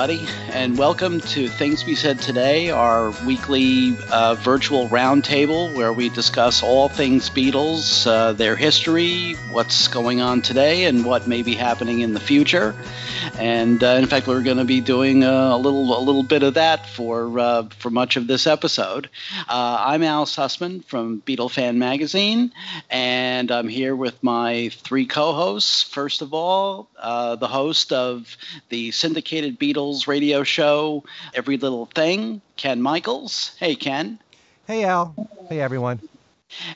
Everybody, and welcome to Things We Said Today, our weekly uh, virtual roundtable where we discuss all things Beatles, uh, their history, what's going on today, and what may be happening in the future. And uh, in fact, we're going to be doing a, little a little bit of that for uh, for much of this episode. Uh, I'm Al Sussman from Beatle Fan Magazine, and I'm here with my three co-hosts. First of all, uh, the host of the syndicated Beatles radio show, Every Little Thing, Ken Michaels. Hey, Ken. Hey, Al. Hey, everyone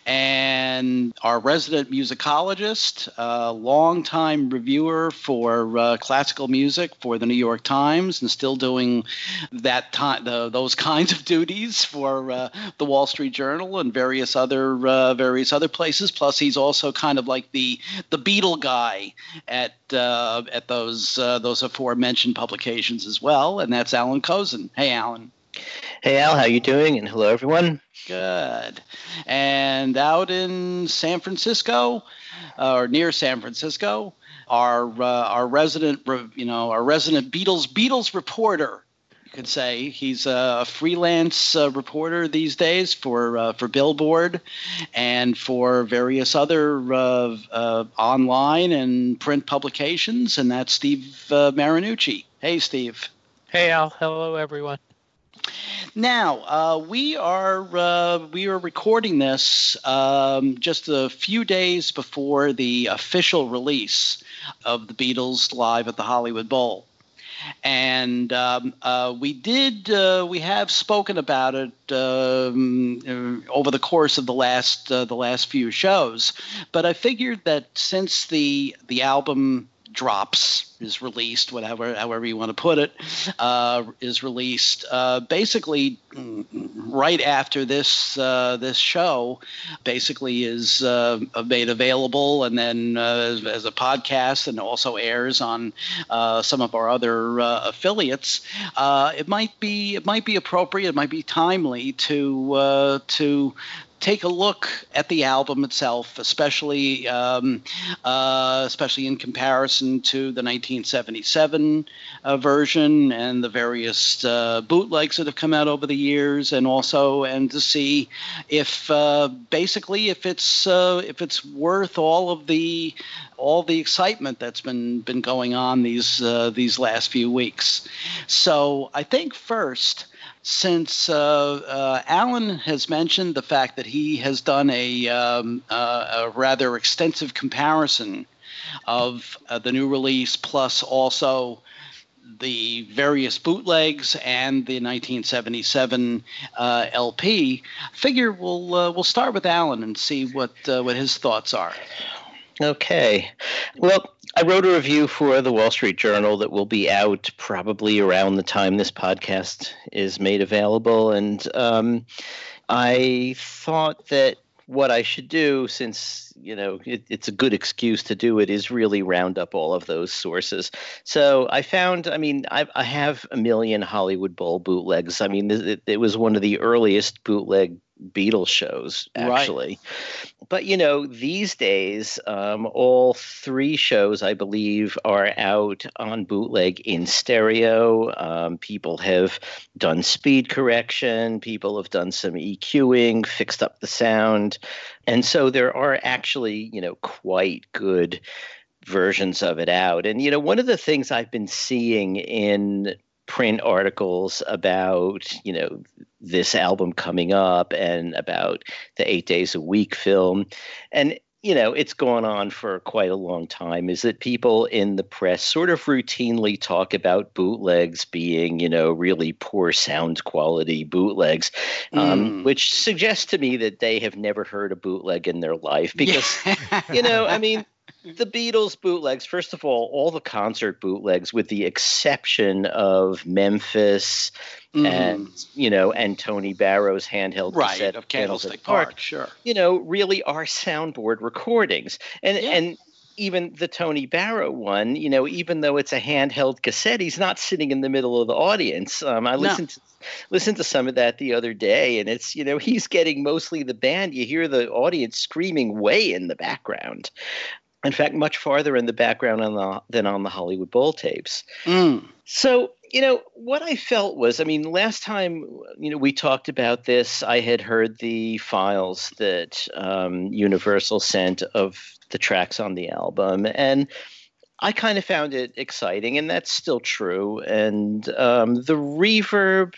and our resident musicologist, a longtime reviewer for uh, classical music for the New York Times, and still doing that time the, those kinds of duties for uh, the Wall Street Journal and various other uh, various other places. Plus, he's also kind of like the the Beatle guy at uh, at those uh, those aforementioned publications as well, and that's Alan Kozinn. Hey, Alan. Hey Al, how you doing? And hello everyone. Good. And out in San Francisco, uh, or near San Francisco, our uh, our resident, you know, our resident Beatles Beatles reporter. You could say he's a freelance uh, reporter these days for uh, for Billboard and for various other uh, uh, online and print publications, and that's Steve Marinucci. Hey, Steve. Hey Al. Hello everyone. Now uh, we are uh, we are recording this um, just a few days before the official release of the Beatles live at the Hollywood Bowl, and um, uh, we did uh, we have spoken about it um, over the course of the last uh, the last few shows, but I figured that since the the album drops is released, whatever, however you want to put it, uh, is released. Uh, basically, right after this uh, this show, basically is uh, made available, and then uh, as, as, a podcast, and also airs on uh, some of our other affiliates. it might be it might be appropriate, it might be timely to to take a look at the album itself, especially um, uh, especially in comparison to the 1977 uh, version and the various uh, bootlegs that have come out over the years, and also and to see if uh, basically if it's uh, if it's worth all of the all the excitement that's been been going on these uh, these last few weeks. So I think first since uh, uh, Alan has mentioned the fact that he has done a, um, uh, a rather extensive comparison of uh, the new release plus also the various bootlegs and the 1977 uh, LP, figure we'll uh, we'll start with Alan and see what what his thoughts are. Okay. Well, I wrote a review for the Wall Street Journal that will be out probably around the time this podcast is made available. And um, I thought that what I should do, since you know it, it's a good excuse to do it, is really round up all of those sources. So I found, I mean, I've, I have a million Hollywood Bowl bootlegs. I mean, it, it was one of the earliest bootleg Beatles shows, actually. Right. But you know, these days, um, all three shows, I believe, are out on bootleg in stereo. Um, people have done speed correction. People have done some EQing, fixed up the sound, and so there are actually, you know, quite good versions of it out. And you know, one of the things I've been seeing in print articles about you know this album coming up and about the eight days a week film and you know it's gone on for quite a long time is that people in the press sort of routinely talk about bootlegs being you know really poor sound quality bootlegs um, mm. which suggests to me that they have never heard a bootleg in their life because you know i mean the Beatles bootlegs, first of all, all the concert bootlegs, with the exception of Memphis mm. and you know, and Tony Barrow's handheld right, cassette of Candlestick Park, Park, sure, you know, really are soundboard recordings, and yeah. and even the Tony Barrow one, you know, even though it's a handheld cassette, he's not sitting in the middle of the audience. Um, I listened no. to listened to some of that the other day, and it's you know he's getting mostly the band. You hear the audience screaming way in the background. In fact, much farther in the background on the, than on the Hollywood Bowl tapes. Mm. So, you know, what I felt was, I mean, last time, you know, we talked about this, I had heard the files that um, Universal sent of the tracks on the album. And I kind of found it exciting, and that's still true. And um, the reverb,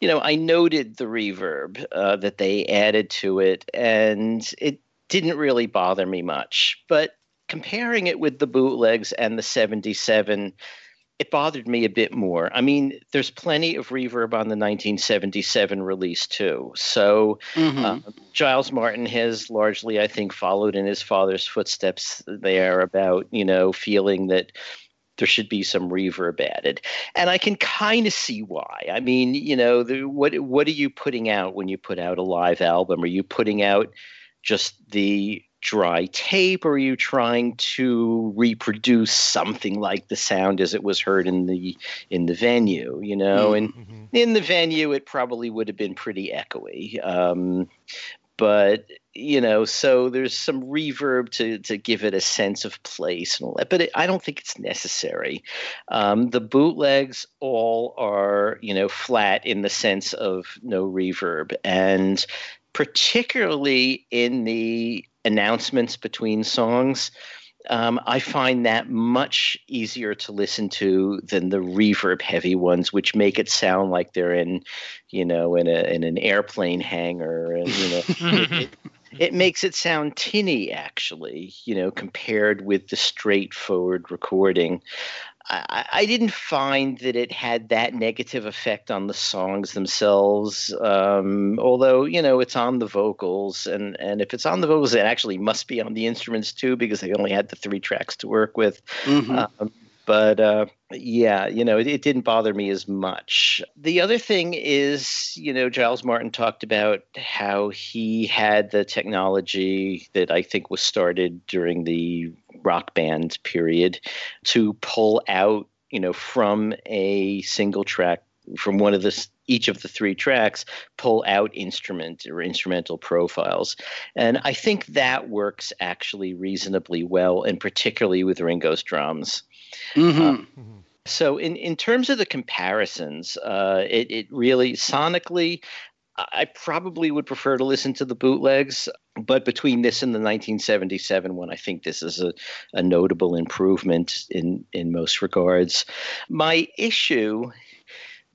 you know, I noted the reverb uh, that they added to it, and it didn't really bother me much. But comparing it with the bootlegs and the 77, it bothered me a bit more. I mean, there's plenty of reverb on the 1977 release too. So mm-hmm. uh, Giles Martin has largely, I think, followed in his father's footsteps there about you know feeling that there should be some reverb added, and I can kind of see why. I mean, you know, the, what what are you putting out when you put out a live album? Are you putting out just the dry tape? Or are you trying to reproduce something like the sound as it was heard in the in the venue you know? And mm-hmm. in the venue it probably would have been pretty echoey um, but you know so there's some reverb to to give it a sense of place and all that but it, i don't think it's necessary. Um, the bootlegs all are you know flat in the sense of no reverb. And particularly in the announcements between songs. Um, I find that much easier to listen to than the reverb heavy ones, which make it sound like they're in, you know, in a in an airplane hangar, and you know, it, it, it makes it sound tinny actually, you know, compared with the straightforward recording. I, I, didn't find that it had that negative effect on the songs themselves. Um, although you know it's on the vocals, and and if it's on the vocals, it actually must be on the instruments too, because they only had the three tracks to work with. Mm-hmm. Um, but uh, yeah, you know, it, it, didn't bother me as much. The other thing is, you know, Giles Martin talked about how he had the technology that I think was started during the rock band period to pull out, you know, from a single track from one of the each of the three tracks pull out instrument or instrumental profiles. And i think that works actually reasonably well and particularly with ringo's drums. Mm-hmm. Uh, so in, in terms of the comparisons uh, it, it really sonically I probably would prefer to listen to the bootlegs, but between this and the 1977 one, I think this is a, a notable improvement in, in most regards. My issue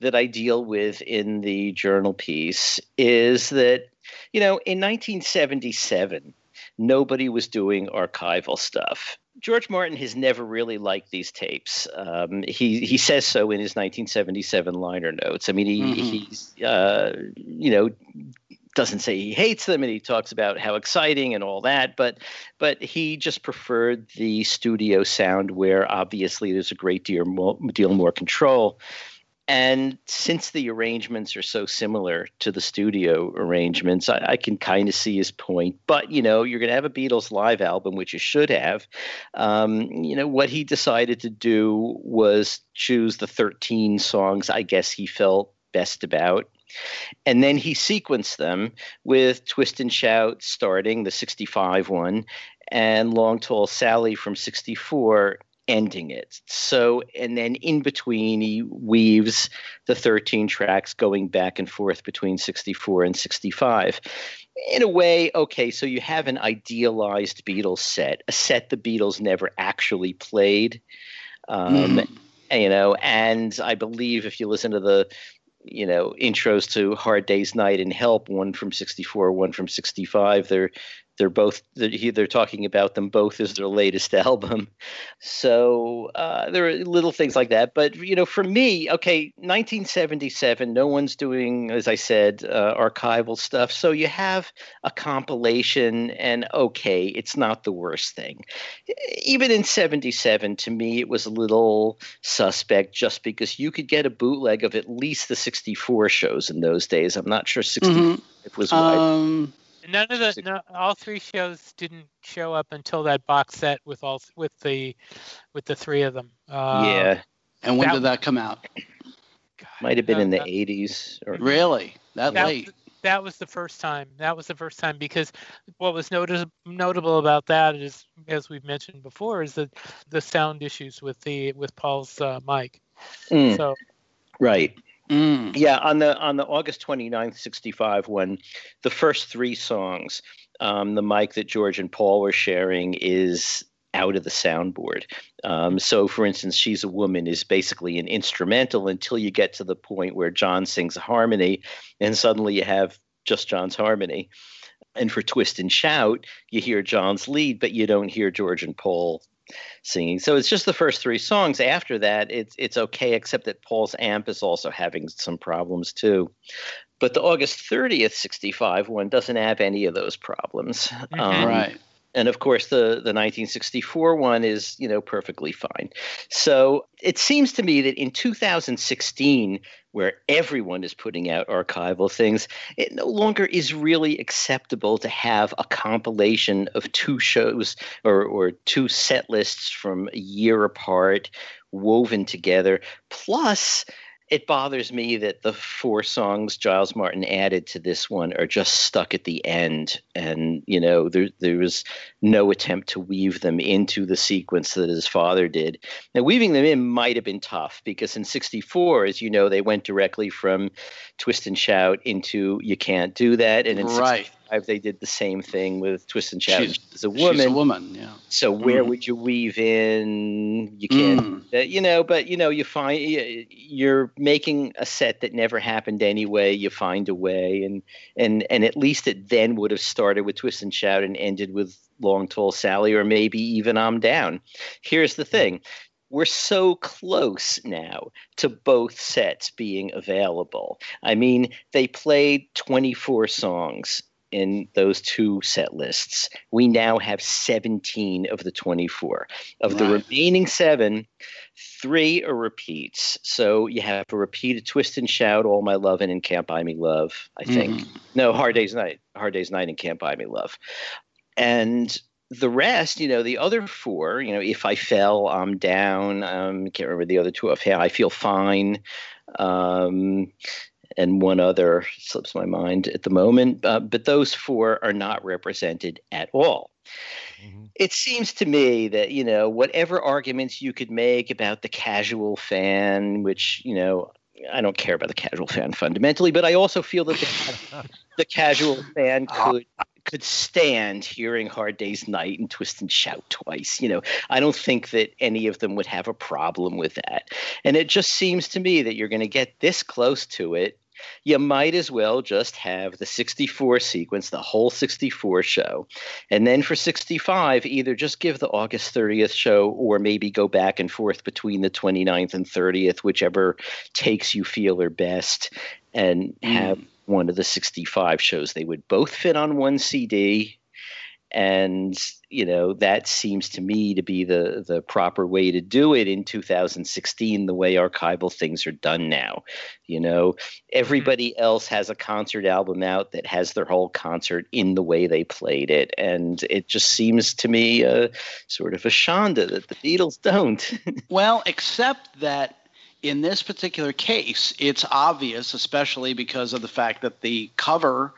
that I deal with in the journal piece is that, you know, in 1977, nobody was doing archival stuff. George Martin has never really liked these tapes. Um, he he says so in his 1977 liner notes. I mean, he, mm-hmm. he's uh, you know doesn't say he hates them and he talks about how exciting and all that but but he just preferred the studio sound where obviously there's a great deal more, deal more control and since the arrangements are so similar to the studio arrangements, I, I can kind of see his point. But you know, you're going to have a Beatles live album, which you should have. Um, you know, what he decided to do was choose the 13 songs I guess he felt best about. And then he sequenced them with Twist and Shout starting, the 65 one, and Long Tall Sally from 64 ending it. So, and then in between, he weaves the 13 tracks going back and forth between 64 and 65. In a way, okay, so you have an idealized Beatles set, a set the Beatles never actually played. Um, mm. You know, and I believe if you listen to the you know intros to hard day's night and help one from 64 one from 65 they're they're both they're talking about them both as their latest album. So uh, there are little things like that. But you know for me okay 1977 no one's doing as i said uh, archival stuff. So you have a compilation and okay it's not the worst thing. Even in 77 to me it was a little suspect just because you could get a bootleg of at least the 64 shows in those days. I'm not sure 65 mm-hmm. was wide. Um, None of the no, all three shows didn't show up until that box set with all with the with the three of them. Uh, yeah. And when that, did that come out? God, Might have been in the uh, 80s. Or... Really? That, that late? that was the first time. That was the first time because what was notice, notable about that is, as we've mentioned before, is that the sound issues with the with Paul's uh, mic. Mm, So right. Mm. Yeah, on the on the August 29th, 65 one, the first three songs, um, the mic that George and Paul were sharing is out of the soundboard. Um, so, for instance, She's a Woman is basically an instrumental until you get to the point where John sings a harmony, and suddenly you have just John's harmony. And for Twist and Shout, you hear John's lead, but you don't hear George and Paul singing. So it's just the first three songs. After that, it's it's okay, except that Paul's amp is also having some problems too. But the August 30th 65 one doesn't have any of those problems. Um, right. And of course the the 1964 one is you know perfectly fine. So it seems to me that in 2016 where everyone is putting out archival things it no longer is really acceptable to have a compilation of two shows or or two set lists from a year apart woven together. Plus it bothers me that the four songs Giles Martin added to this one are just stuck at the end, and you know there there was no attempt to weave them into the sequence that his father did. Now weaving them in might have been tough because in '64, as you know, they went directly from Twist and Shout into You Can't Do That, and in Right. '65 they did the same thing with Twist and Shout She's- as a woman. She's a woman. Yeah. So where Mm. would you weave in? You can't, Mm. uh, you know. But you know, you find you're making a set that never happened anyway. You find a way, and and and at least it then would have started with Twist and Shout and ended with Long Tall Sally, or maybe even I'm Down. Here's the thing. We're so close now to both sets being available. I mean, they played 24 songs in those two set lists. We now have 17 of the 24. Of the remaining seven, three are repeats. So you have a repeat of Twist and Shout, All My Lovin' and Can't Buy Me Love, I think. Mhm. No, Hard Day's Night. Hard Day's Night and Can't Buy Me Love. And the rest, you know, the other four, you know, If I Fell, I'm Down. Um, can't remember the other two offhand. I Feel Fine. Um, and one other slips my mind at the moment. Uh, but those four are not represented at all. Mhm. It seems to me that, you know, whatever arguments you could make about the casual fan, which, you know, I don't care about the casual fan fundamentally, but I also feel that the, the casual fan could could stand hearing Hard Day's Night and Twist and Shout twice. You know, I don't think that any of them would have a problem with that. And it just seems to me that you're going to get this close to it. You might as well just have the 64 sequence, the whole 64 show. And then for 65, either just give the August 30th show or maybe go back and forth between the 29th and 30th, whichever takes you feel are best, and hmm. have one of the 65 shows. They would both fit on one CD. And you know that seems to me to be the the proper way to do it in 2016, the way archival things are done now. You know, everybody else has a concert album out that has their whole concert in the way they played it, and it just seems to me uh, sort of a shonda that the Beatles don't. Well, except that in this particular case, it's obvious, especially because of the fact that the cover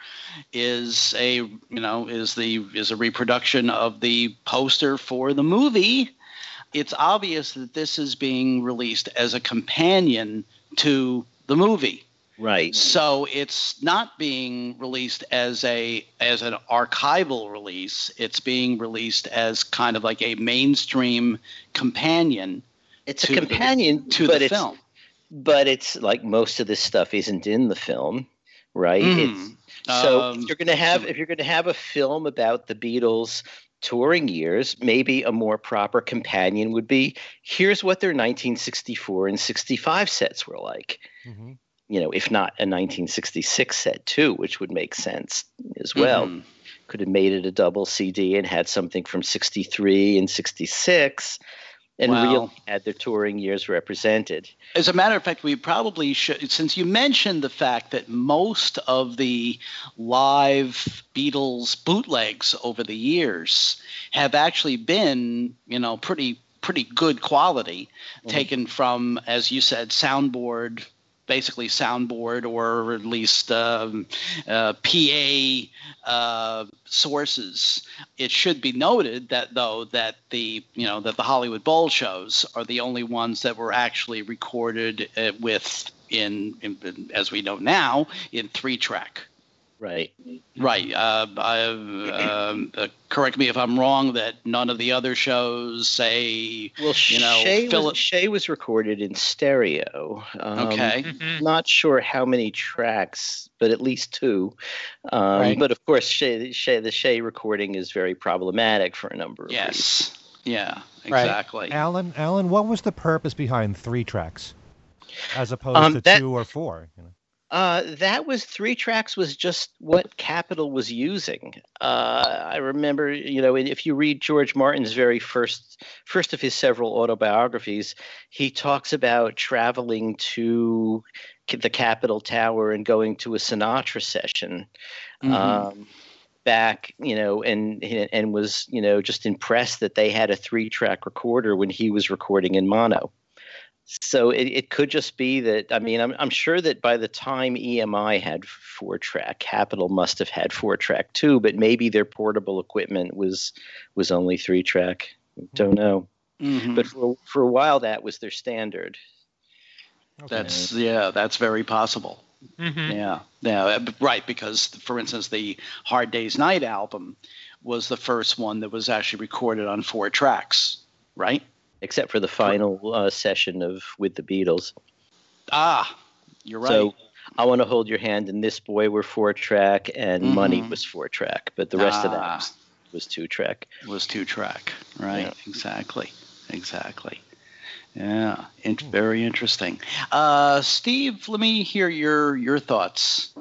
is a you know is the is a reproduction of the poster for the movie. It's obvious that this is being released as a companion to the movie. right. So it's not being released as a as an archival release. It's being released as kind of like a mainstream companion It's to a the- companion to the it's, film. But it's like most of this stuff isn't in the film, right? It's Mhm. So Um, if you're going to have if you're going to have a film about the Beatles touring years, maybe a more proper companion would be here's what their 1964 and 65 sets were like. Mhm. You know, if not a 1966 set too, which would make sense as well. Mhm. Could have made it a double CD and had something from 63 and 66 and Well- really had their touring years represented. As a matter of fact, we probably should, since you mentioned the fact that most of the live Beatles bootlegs over the years have actually been, you know, pretty pretty good quality, Mhm. taken from, as you said, soundboard basically soundboard or at least um, uh, PA uh, sources. It should be noted that though that the you know that the Hollywood Bowl shows are the only ones that were actually recorded uh, with in, in, as we know now in three track. Right. Right. Uh, I, um, uh, correct me if I'm wrong. That none of the other shows say. Well, you know, Shea, Philip- was, Shea was recorded in stereo. Um, Okay. Mhm. Not sure how many tracks, but at least two. Um, Right. But of course, Shea, Shea, the Shea recording is very problematic for a number of reasons. Yes. Yeah. Right. Exactly. Alan, Alan, what was the purpose behind three tracks, as opposed Um, to that- two or four? You know? Uh, that was three tracks was just what Capitol was using. Uh, I remember, you know, if you read George Martin's very first first of his several autobiographies, he talks about traveling to the Capitol Tower and going to a Sinatra session. Mhm. Um, back, you know, and and was, you know, just impressed that they had a three track recorder when he was recording in mono. So it, it could just be that I mean I'm I'm sure that by the time EMI had four track, Capitol must have had four track too, but maybe their portable equipment was was only three track. Don't know. Mhm. But for for a while that was their standard. that's yeah. That's very possible. Mhm. Yeah, yeah, uh, right. Because, for instance, the Hard Day's Night album was the first one that was actually recorded on four tracks, right? Except for the final uh, session of with the Beatles. Ah, you're right. So I want to hold your hand and this boy were four track and money Mhm. was four track, but the rest of that Ah. was, was two track. was two track, right? Yeah. Exactly, exactly. Yeah, in- very interesting. Uh, Steve, let me hear your your thoughts.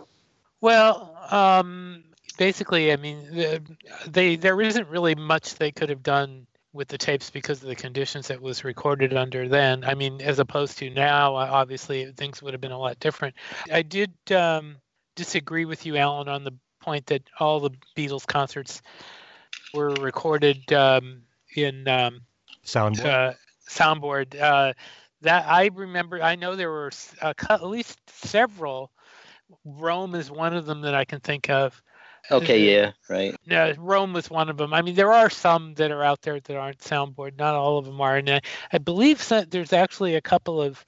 Well, um, basically, I mean, the- they there isn't really much they could have done with the tapes because of the conditions that was recorded under then. I mean, as opposed to now, uh, obviously things would have been a lot different. I did um, disagree with you, Alan, on the point that all the Beatles concerts were recorded um, in um, Soundboard. uh, soundboard. Uh, that I remember. I know there were a at least several. Rome is one of them that I can think of. Okay, yeah, right. No, Rome was one of them. I mean, there are some that are out there that aren't soundboard. Not all of them are, and I, I believe so, there's actually a couple of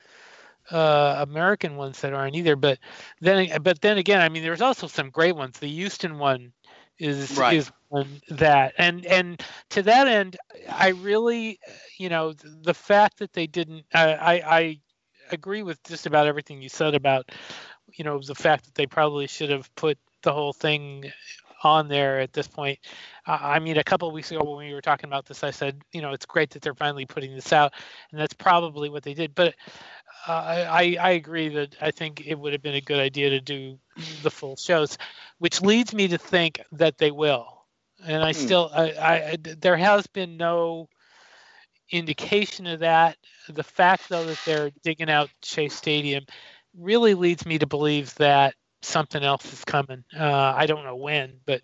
uh, American ones that aren't either. But then, but then again, I mean, there's also some great ones. The Houston one is Right. is one that, and and to that end, I really, you know, the fact that they didn't, I I, I agree with just about everything you said about, you know, the fact that they probably should have put the whole thing on there at this point. Uh, I mean, a couple of weeks ago when we were talking about this, I said, you know, it's great that they're finally putting this out, and that's probably what they did. But uh, I, I agree that I think it would have been a good idea to do the full shows, which leads me to think that they will. And I Hmm. still, I, I, I- there has been no indication of that. The fact, though, that they're digging out Shea Stadium really leads me to believe that something else is coming. Uh, I don't know when, but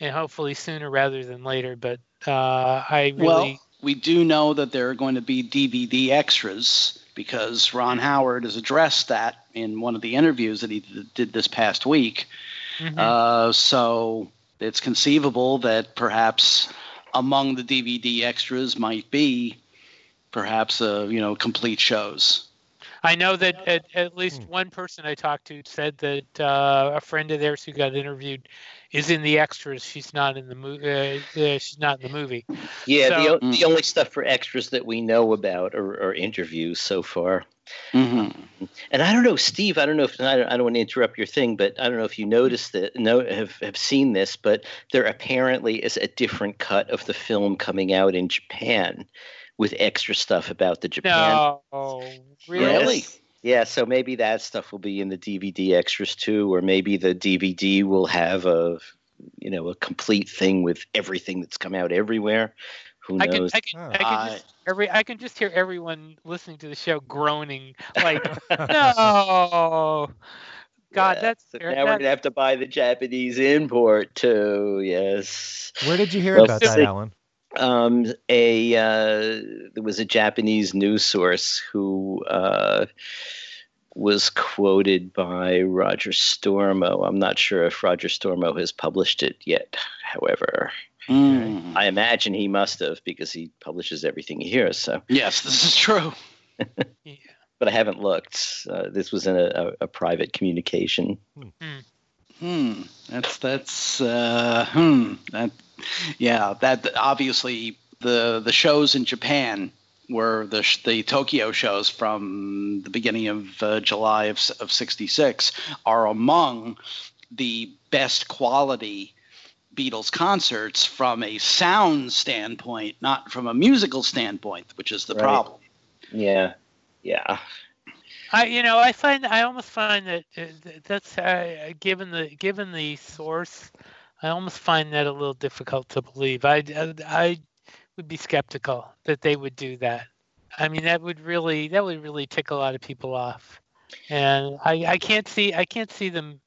and hopefully sooner rather than later. But uh, I really, Well, we do know that there are going to be DVD extras because Ron Howard has addressed that in one of the interviews that he did this past week. Mhm. Uh, so it's conceivable that perhaps among the DVD extras might be perhaps uh, you know complete shows. I know that at, at least Hmm. one person I talked to said that uh, a friend of theirs who got interviewed is in the extras. She's not in the movie. Uh, uh, she's not in the movie. Yeah, So- the, the only stuff for extras that we know about are, are interviews so far. Mm-hmm. And I don't know, Steve. I don't know if I don't, I don't want to interrupt your thing, but I don't know if you noticed that. No, have have seen this, but there apparently is a different cut of the film coming out in Japan with extra stuff about the Japan. No, Yes. really? Yeah, so maybe that stuff will be in the DVD extras too, or maybe the DVD will have a, you know, a complete thing with everything that's come out everywhere. Who I can, knows? I can, Oh. I can just ah. every, I can just hear everyone listening to the show groaning like, no, God, Yeah, that's so ter- now we're gonna have to buy the Japanese import too. Yes. Where did you hear Well, about that, Alan? Um, a uh, there was a Japanese news source who uh, was quoted by Roger Stormo. I'm not sure if Roger Stormo has published it yet, however. Mm. I imagine he must have because he publishes everything he hears. So, Yes, this is true. Yeah. but I haven't looked. Uh, this was in a, a, a private communication. Hmm. That's that's uh, hmm. That yeah. That obviously the the shows in Japan were the the Tokyo shows from the beginning of uh, July of of '66 are among the best quality Beatles concerts from a sound standpoint, not from a musical standpoint, which is the Right. problem. Yeah, yeah. I you know I find I almost find that uh, that's uh, given the given the source, I almost find that a little difficult to believe. I I, I would be skeptical that they would do that. I mean that would really that would really tick a lot of people off, and I I can't see I can't see them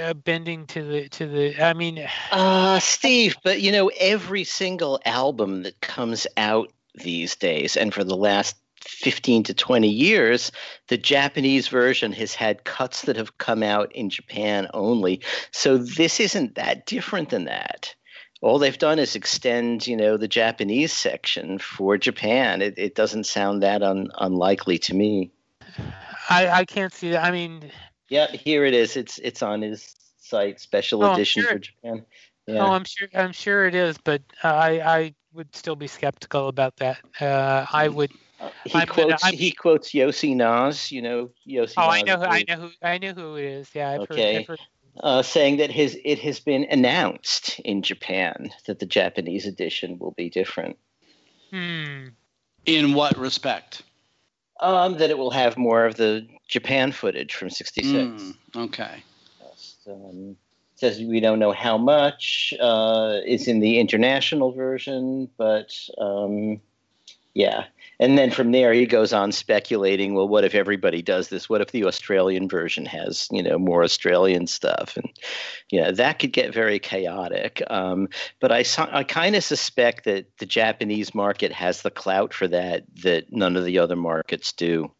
uh, bending to the to the I mean Uh, Steve, but you know, every single album that comes out these days, and for the last 15 to 20 years, the Japanese version has had cuts that have come out in Japan only. So this isn't that different than that. All they've done is extend, you know, the Japanese section for Japan. It, it doesn't sound that un, unlikely to me. I I can't see that. I mean Yeah, here it is. It's it's on his site, special Oh, edition sure. for Japan. Oh, I'm sure. I'm sure it is, but uh, I I would still be skeptical about that. Uh, I would. He I'm gonna- quotes I'm- he quotes Yosi Nas, you know Yosi. Oh, I know. Who, I know who. I know who it is. Yeah, I've Okay. heard. I've heard uh, saying that his it has been announced in Japan that the Japanese edition will be different. hmm. In what respect? Um, that it will have more of the Japan footage from '66. Mm, okay. Um, says we don't know how much uh, is in the international version, but um, yeah. And then from there, he goes on speculating. Well, what if everybody does this? What if the Australian version has, you know, more Australian stuff? And yeah, that could get very chaotic. Um, but I, I kind of suspect that the Japanese market has the clout for that that none of the other markets do.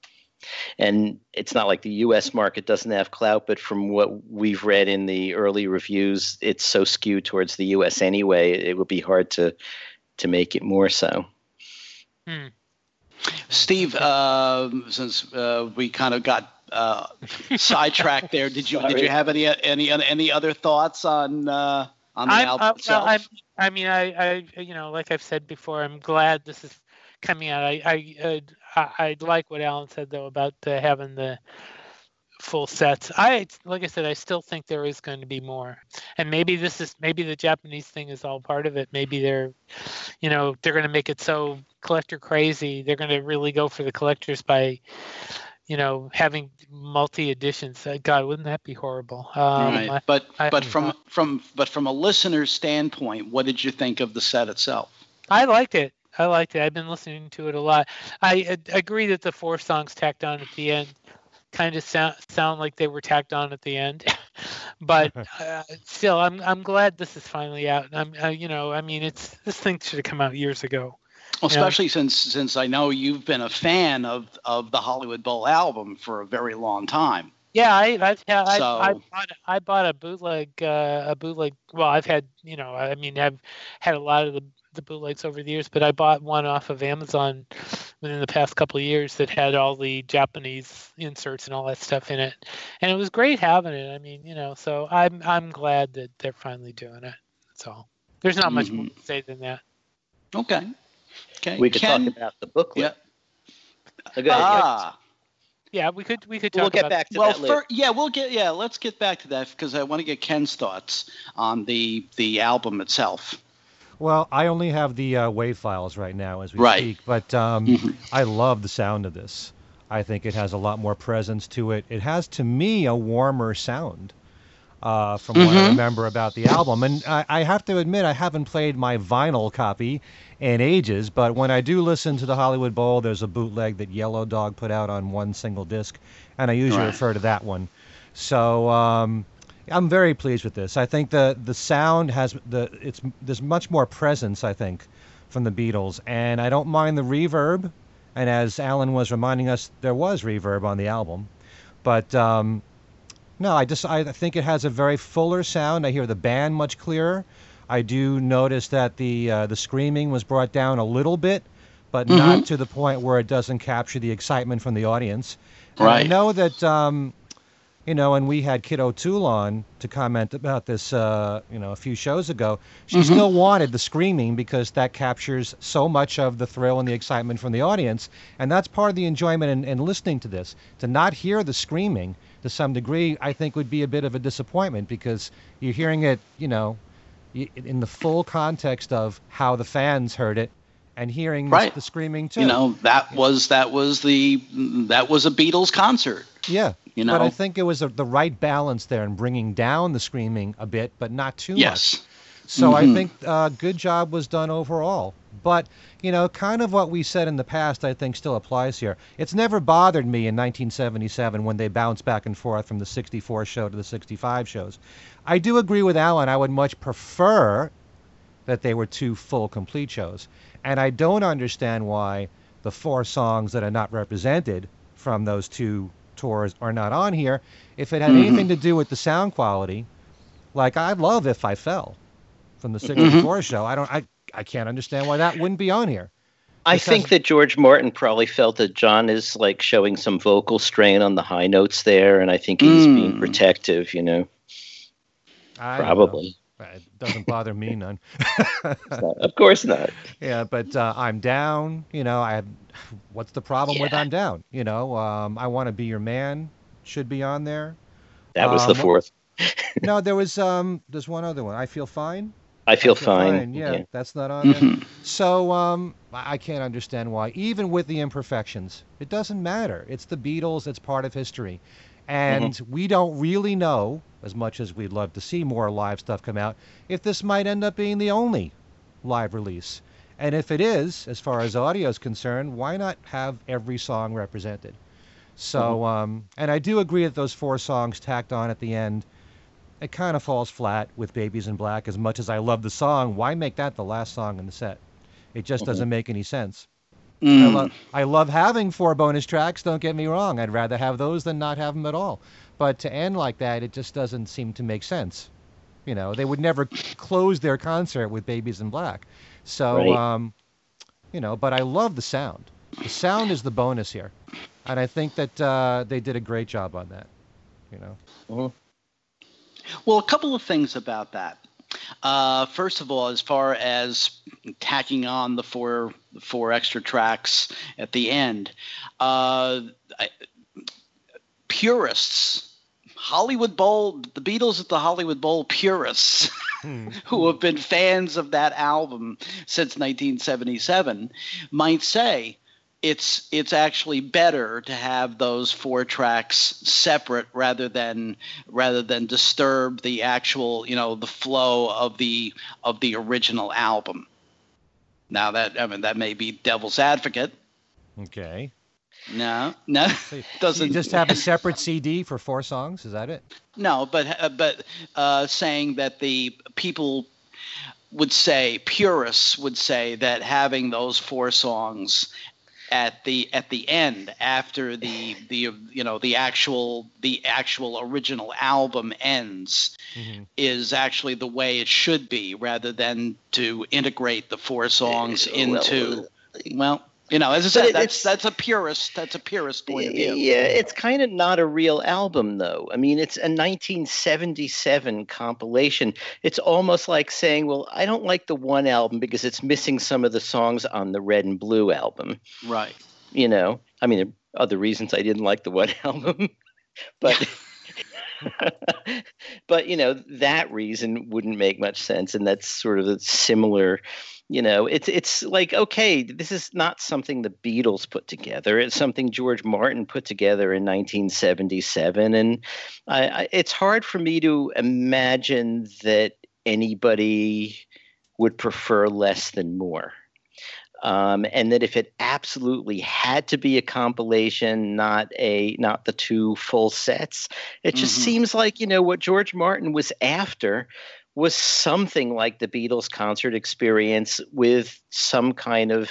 And it's not like the U.S. market doesn't have clout, but from what we've read in the early reviews, it's so skewed towards the U.S. anyway. It would be hard to to make it more so. Steve, um, since uh, we kind of got uh, sidetracked there, did you did you have any any any other thoughts on uh, on the I'm, album uh, well. I'm, I mean, I, I, you know, like I've said before, I'm glad this is coming out. I, I, uh, I, I like what Alan said though about uh, having the full sets. I, like I said, I still think there is going to be more, and maybe this is maybe the Japanese thing is all part of it. Maybe they're, you know, they're going to make it so collector crazy. They're going to really go for the collectors by. You know, having multi editions. Uh, God, wouldn't that be horrible? Um, right. I- but I- but from from but from a listener's standpoint, what did you think of the set itself? I liked it. I liked it. I've been listening to it a lot. I uh, agree that the four songs tacked on at the end kind of sound sound like they were tacked on at the end, but uh, still, I'm I'm glad this is finally out. I'm uh, you know I mean it's this thing should have come out years ago. Well, Yeah. especially since since I know you've been a fan of of the Hollywood Bowl album for a very long time. Yeah, I I've had, I, I bought I bought a bootleg uh, a bootleg. Well, I've had you know I mean I've had a lot of the the bootlegs over the years, but I bought one off of Amazon within the past couple of years that had all the Japanese inserts and all that stuff in it, and it was great having it. I mean, you know, so I'm I'm glad that they're finally doing it. That's all. There's not much more to say than that. Okay. Okay. We could Ken? talk about the booklet. Yeah. Go ahead, yeah. Ah. Yeah, we could we could talk We'll get about back to well, that later. fir- yeah, we'll get yeah, let's get back to that because I want to get Ken's thoughts on the the album itself. Well, I only have the uh, WAV files right now as we Right. speak, but um, Mhm. I love the sound of this. I think it has a lot more presence to it. It has, to me, a warmer sound uh, from what I Mhm. remember about the album. And I, I have to admit, I haven't played my vinyl copy in ages, but when I do listen to the Hollywood Bowl, there's a bootleg that Yellow Dog put out on one single disc, and I usually Right. refer to that one. So um, I'm very pleased with this. I think the the sound has the it's there's much more presence I think from the Beatles, and I don't mind the reverb. And as Alan was reminding us, there was reverb on the album, But um, no, I just I think it has a very fuller sound. I hear the band much clearer. I do notice that the uh, the screaming was brought down a little bit, but mm-hmm. not to the point where it doesn't capture the excitement from the audience. And right. I know that um, you know, and we had Kit O'Toole on to comment about this, uh, you know, a few shows ago. She mm-hmm. still wanted the screaming because that captures so much of the thrill and the excitement from the audience, and that's part of the enjoyment in, in listening to this. To not hear the screaming to some degree, I think would be a bit of a disappointment because you're hearing it, you know, in the full context of how the fans heard it and hearing right. the, the, screaming too. You know, that was that was the that was a Beatles concert. Yeah. You know, but I think it was a, the right balance there in bringing down the screaming a bit, but not too much. yes. much. So mm-hmm. I think uh, good job was done overall. But you know, kind of what we said in the past, I think still applies here. It's never bothered me in 1977 when they bounced back and forth from the 64 show to the 65 shows. I do agree with Alan. I would much prefer that they were two full, complete shows. And I don't understand why the four songs that are not represented from those two tours are not on here. If it had mm-hmm. anything to do with the sound quality, like I love If I Fell from the 64 mm-hmm. show. I don't I I can't understand why that wouldn't be on here. I think that George Martin probably felt that John is like showing some vocal strain on the high notes there, and I think he's mm. being protective, you know. I probably. It doesn't bother me none. of course not. Yeah, but uh, I'm down. You know, I. What's the problem yeah. with I'm down? You know, um, I want to be your man should be on there. That was um, the fourth. no, there was um, there's one other one. I feel fine. I feel, fine. fine. Yeah, yeah, that's not on mm-hmm. So um, I can't understand why, even with the imperfections, it doesn't matter. It's the Beatles. It's part of history, and mm-hmm. we don't really know as much as we'd love to see more live stuff come out, if this might end up being the only live release. And if it is, as far as audio is concerned, why not have every song represented? So, mm-hmm. um, and I do agree that those four songs tacked on at the end, it kind of falls flat with Babies in Black. As much as I love the song, why make that the last song in the set? It just doesn't make any sense. Mm. I, lo- I love having four bonus tracks. Don't get me wrong. I'd rather have those than not have them at all. But to end like that, it just doesn't seem to make sense. You know, they would never close their concert with Babies in Black. So, right. um, you know, but I love the sound. The sound is the bonus here, and I think that uh, they did a great job on that. You know. Mm-hmm. Well, a couple of things about that. Uh, first of all, as far as tacking on the four four extra tracks at the end, uh, I, purists. Hollywood Bowl, the Beatles at the Hollywood Bowl purists hmm. who have been fans of that album since 1977 might say it's it's actually better to have those four tracks separate rather than rather than disturb the actual you know the flow of the of the original album. Now that I mean that may be devil's advocate. Okay. No, no, doesn't. You just have a separate CD for four songs. Is that it? No, but uh, but uh, saying that the people would say purists would say that having those four songs at the at the end after the the you know the actual the actual original album ends mm-hmm. is actually the way it should be rather than to integrate the four songs into well you know, as I said, that's that's a purist. That's a purist point of view. Yeah, it's kind of not a real album, though. I mean, it's a 1977 compilation. It's almost like saying, "Well, I don't like the one album because it's missing some of the songs on the Red and Blue album." Right. You know, I mean, there are other reasons I didn't like the one album, but. but you know that reason wouldn't make much sense and that's sort of a similar you know it's it's like okay this is not something the beatles put together. It's something george martin put together in 1977 and I, I, it's hard for me to imagine that anybody would prefer less than more. Um, and that if it absolutely had to be a compilation, not a not the two full sets, it just mm-hmm. seems like you know what George Martin was after was something like the Beatles concert experience with some kind of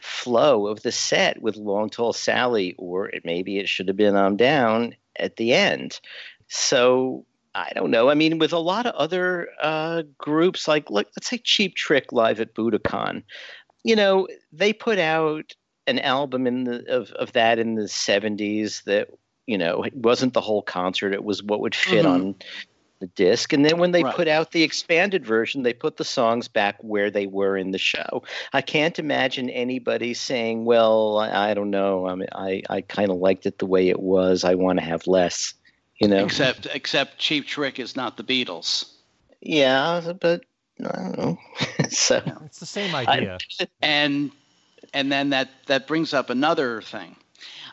flow of the set with Long Tall Sally, or it, maybe it should have been I'm Down at the end. So I don't know. I mean, with a lot of other uh, groups, like let, let's say Cheap Trick live at Budokan, you know, they put out an album in the of, of that in the 70s that you know it wasn't the whole concert it was what would fit mm-hmm. on the disc and then when they right. put out the expanded version they put the songs back where they were in the show i can't imagine anybody saying well i, I don't know I mean, i i kind of liked it the way it was i want to have less you know except except cheap trick is not the beatles yeah but I don't know. so it's the same idea. I, and and then that that brings up another thing.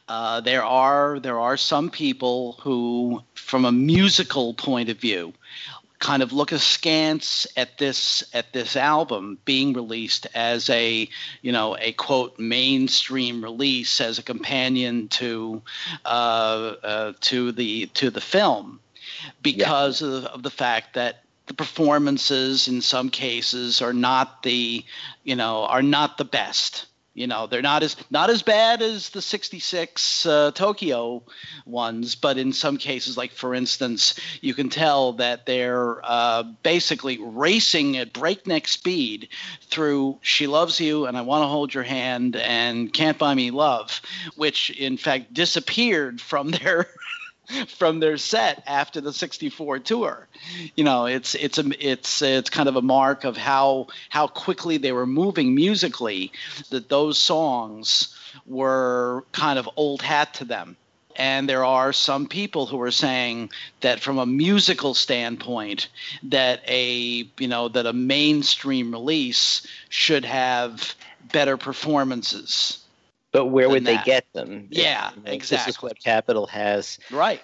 Uh, there are there are some people who, from a musical point of view, kind of look askance at this at this album being released as a you know a quote mainstream release as a companion to uh, uh, to the to the film because yeah. of, of the fact that the performances in some cases are not the you know are not the best you know they're not as not as bad as the 66 uh, tokyo ones but in some cases like for instance you can tell that they're uh, basically racing at breakneck speed through she loves you and i want to hold your hand and can't buy me love which in fact disappeared from their from their set after the 64 tour. You know it's it's a it's it's kind of a mark of how how quickly they were moving musically that those songs were kind of old hat to them. And there are some people who are saying that from a musical standpoint that a you know that a mainstream release should have better performances but where would that. they get them? Yeah, exactly. This is what Capitol has. Right.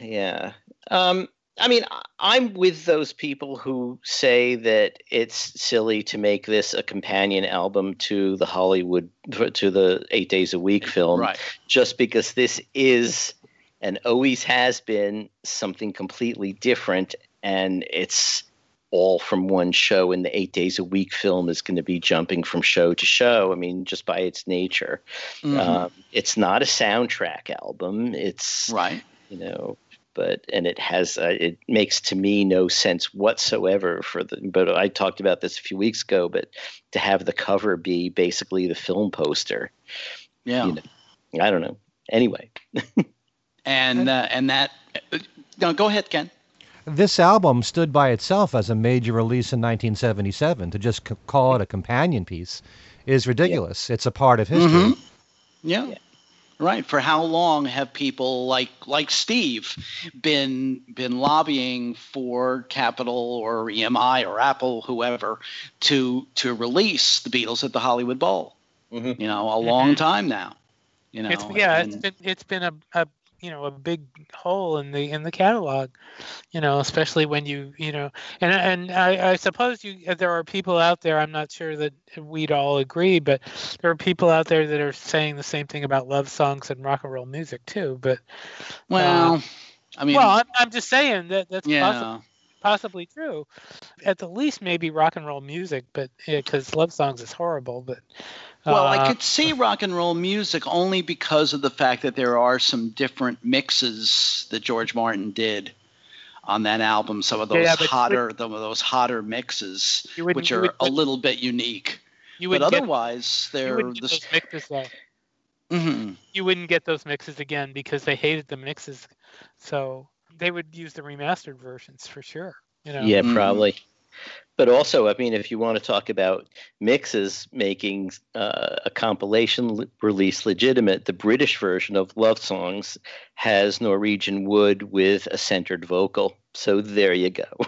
Yeah. Um, I mean, I'm with those people who say that it's silly to make this a companion album to the Hollywood, to the Eight Days a Week film, right. just because this is and always has been something completely different. And it's all from one show in the eight days a week film is going to be jumping from show to show i mean just by its nature. Mm-hmm. um, it's not a soundtrack album it's right. you know but and it has uh, it makes to me no sense whatsoever for the but i talked about this a few weeks ago but to have the cover be basically the film poster yeah. you know, i don't know. Anyway. And uh, and that uh, no go ahead ken this album stood by itself as a major release in 1977. To just c- call it a companion piece is ridiculous. Yeah. It's a part of history. Mm-hmm. Yeah. yeah. Right. For how long have people like like Steve been been lobbying for Capitol or EMI or Apple, whoever, to to release the Beatles at the Hollywood Bowl? Mm-hmm. You know, a long mm-hmm. time now. You know, it's, yeah, and, it's been it's been a, a you know a big hole in the in the catalog you know especially when you you know and and I, I suppose you there are people out there i'm not sure that we'd all agree but there are people out there that are saying the same thing about love songs and rock and roll music too but well uh, i mean well i'm, I'm just saying that that's yeah. possible possibly true. At the least, maybe rock and roll music, but because yeah, love songs is horrible. But well, I uh, could see rock and roll music only because of the fact that there are some different mixes that George Martin did on that album. Some of those yeah, hotter, some of those hotter mixes, which are a little bit unique. You but otherwise, get, they're you the, mixes mm-hmm. You wouldn't get those mixes again because they hated the mixes. So they would use the remastered versions for sure. You know? Yeah, mm-hmm. probably but also, I mean, if you want to talk about mixes making uh, a compilation release legitimate, the British version of Love Songs has Norwegian Wood with a centered vocal. So there you go.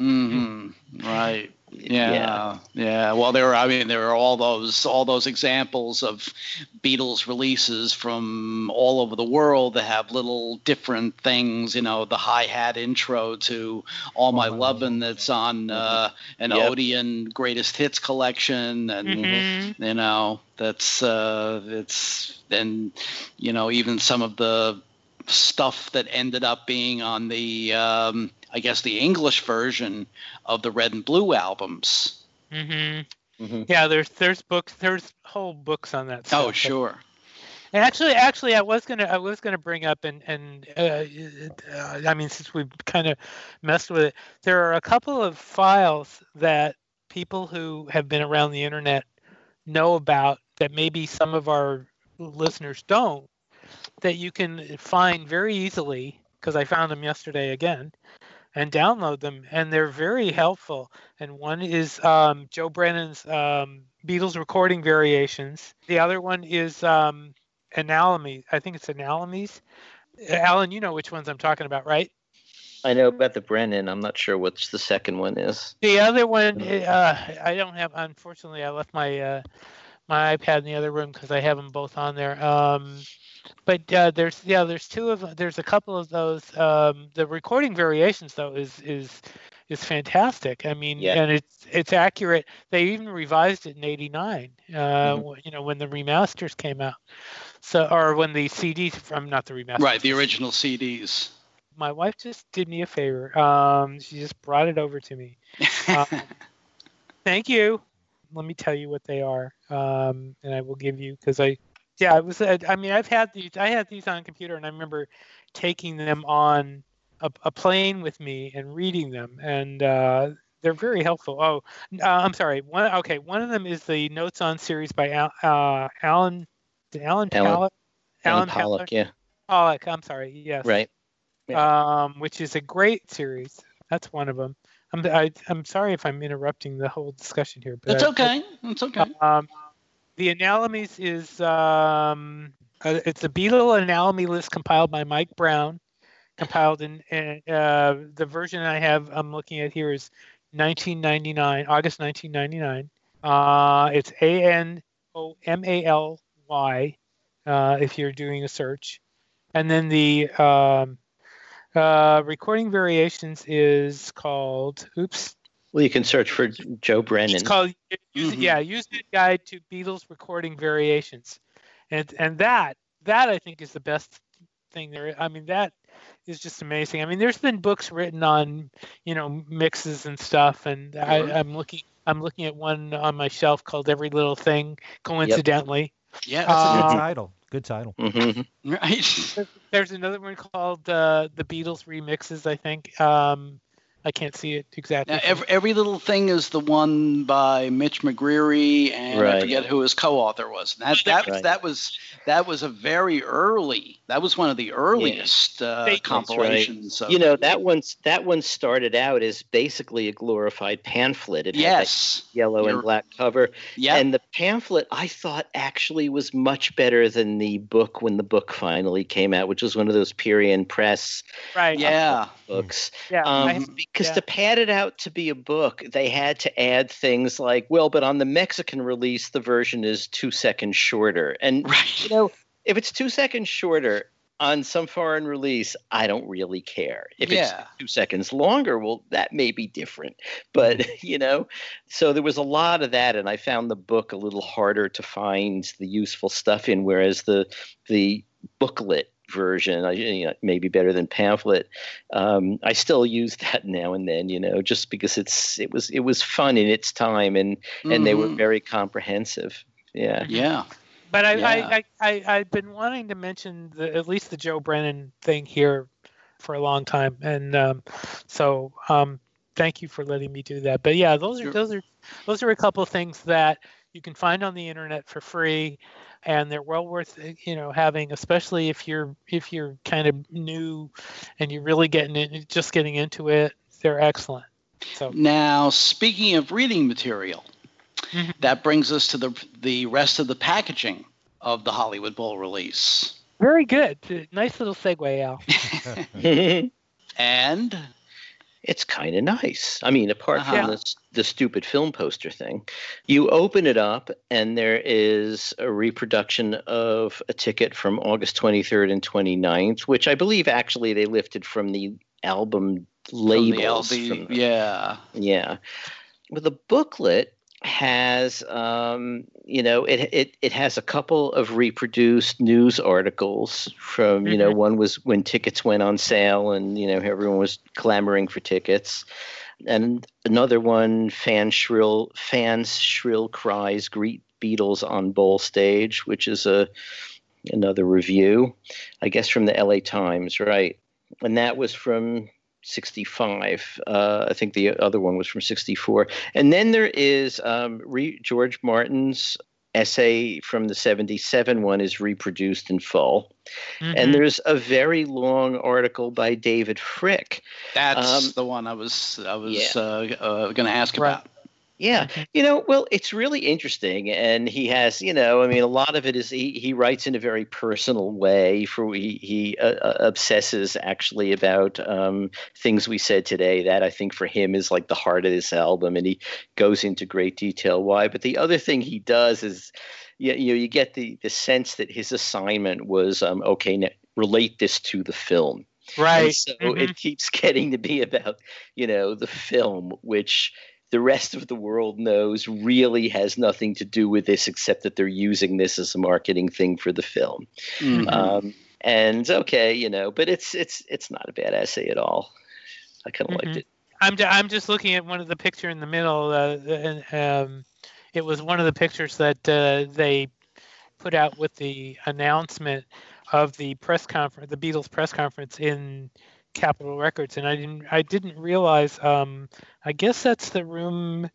mm-hmm. Right. Yeah, yeah, yeah. Well, there. Are, I mean, there are all those all those examples of Beatles releases from all over the world that have little different things. You know, the hi hat intro to "All My Lovin'" that's on uh, an yep. Odeon Greatest Hits collection, and mm-hmm. you know, that's uh, it's and you know even some of the stuff that ended up being on the um, I guess the English version of the Red and Blue albums. Mm-hmm. Mm-hmm. Yeah, there's there's books there's whole books on that. Oh, stuff. Oh sure. And actually, actually, I was gonna, I was gonna bring up, and and uh, uh, I mean, since we've kind of messed with it, there are a couple of files that people who have been around the internet know about that maybe some of our listeners don't, that you can find very easily because I found them yesterday again, and download them, and they're very helpful. And one is um, Joe Brennan's um, Beatles recording variations. The other one is um. I think it's Analomies. Alan, you know which ones I'm talking about, right? I know about the Brennan. I'm not sure which the second one is. The other one, uh, I don't have. Unfortunately, I left my uh, my iPad in the other room because I have them both on there. Um, but uh, there's yeah, there's two of there's a couple of those. Um, the recording variations though is is is fantastic. I mean, yeah. and it's it's accurate. They even revised it in '89. Uh, mm-hmm. You know, when the remasters came out. So, or when the CDs from not the remasters. Right, the original CDs. My wife just did me a favor. Um, she just brought it over to me. Um, thank you. Let me tell you what they are, um, and I will give you because I yeah, it was. I mean, I've had these. I had these on computer, and I remember taking them on a, a plane with me and reading them, and uh, they're very helpful. Oh, uh, I'm sorry. One. Okay, one of them is the Notes on series by Al, uh, Alan. Alan Pollock. Alan, Alan Pollock. Yeah. Pollock. I'm sorry. Yes. Right. Yeah. Um, which is a great series. That's one of them. I'm I, am i am sorry if I'm interrupting the whole discussion here, but that's okay. It's okay. Um, the Analomies is um, uh, it's a Beatle Analomy list compiled by Mike Brown, compiled in, in uh, the version I have I'm looking at here is 1999 August 1999. Uh, it's A N O M A L Y uh, if you're doing a search, and then the um, uh, recording variations is called oops well, you can search for Joe Brennan. It's called use, mm-hmm. yeah, use the guide to Beatles recording variations, and and that that I think is the best thing there. I mean that is just amazing. I mean, there's been books written on you know mixes and stuff, and I, am looking I'm looking at one on my shelf called Every Little Thing. Coincidentally, yep. yeah, that's a good um, title. Good title. Mm-hmm. Right. There's another one called uh, the Beatles remixes. I think. Um, I can't see it exactly. Now, every, every little thing is the one by Mitch McGeary, and right. I forget who his co-author was. that that, right. that was that was a very early. That was one of the earliest yeah. uh, compilations. Right. You know that one's that one started out as basically a glorified pamphlet. It yes, yellow You're, and black cover. Yeah, and the pamphlet I thought actually was much better than the book when the book finally came out, which was one of those Pierian Press. Right. Yeah. Books. Yeah. Um, because yeah. to pad it out to be a book, they had to add things like, well, but on the Mexican release, the version is two seconds shorter. And right. you know, if it's two seconds shorter on some foreign release, I don't really care. If yeah. it's two seconds longer, well, that may be different. But mm-hmm. you know, so there was a lot of that, and I found the book a little harder to find the useful stuff in, whereas the the booklet version, you know, maybe better than pamphlet. Um, I still use that now and then, you know, just because it's it was it was fun in its time and and mm-hmm. they were mm-hmm. very comprehensive. Yeah. Yeah. But I, yeah. I, I, I, have been wanting to mention the, at least the Joe Brennan thing here for a long time, and um, so um, thank you for letting me do that. But yeah, those are sure. those are those are a couple of things that you can find on the internet for free and they're well worth you know having especially if you're if you're kind of new and you're really getting it just getting into it they're excellent. So. Now speaking of reading material mm-hmm. that brings us to the the rest of the packaging of the hollywood bowl release. Very good. Nice little segue al. And it's kind of nice. I mean, apart uh-huh. from the, the stupid film poster thing, you open it up and there is a reproduction of a ticket from August 23rd and 29th, which I believe actually they lifted from the album labels. From the from the, yeah. Yeah. With a booklet, has um, you know it, it it has a couple of reproduced news articles from you know mm-hmm. one was when tickets went on sale and you know everyone was clamoring for tickets and another one fan shrill fans shrill cries greet Beatles on bowl stage which is a another review, I guess from the LA Times, right? And that was from 65. Uh, I think the other one was from 64. And then there is um, re- George Martin's essay from the 77 one is reproduced in full. Mm-hmm. And there's a very long article by David Fricke. That's um, the one I was I was yeah. uh, uh, going to ask right. about. Yeah, you know, well, it's really interesting, and he has, you know, I mean, a lot of it is he, he writes in a very personal way. For he he uh, uh, obsesses actually about um, things we said today. That I think for him is like the heart of this album, and he goes into great detail why. But the other thing he does is, you, you know, you get the the sense that his assignment was um, okay, now relate this to the film. Right. And so mm-hmm. it keeps getting to be about, you know, the film, which the rest of the world knows really has nothing to do with this except that they're using this as a marketing thing for the film. Mm-hmm. Um, and okay, you know, but it's it's it's not a bad essay at all. I kind of mm-hmm. liked it. I'm I'm just looking at one of the picture in the middle, uh, and um, it was one of the pictures that uh, they put out with the announcement of the press conference, the Beatles press conference in Capitol Records, and I didn't I didn't realize. Um, I guess that's the room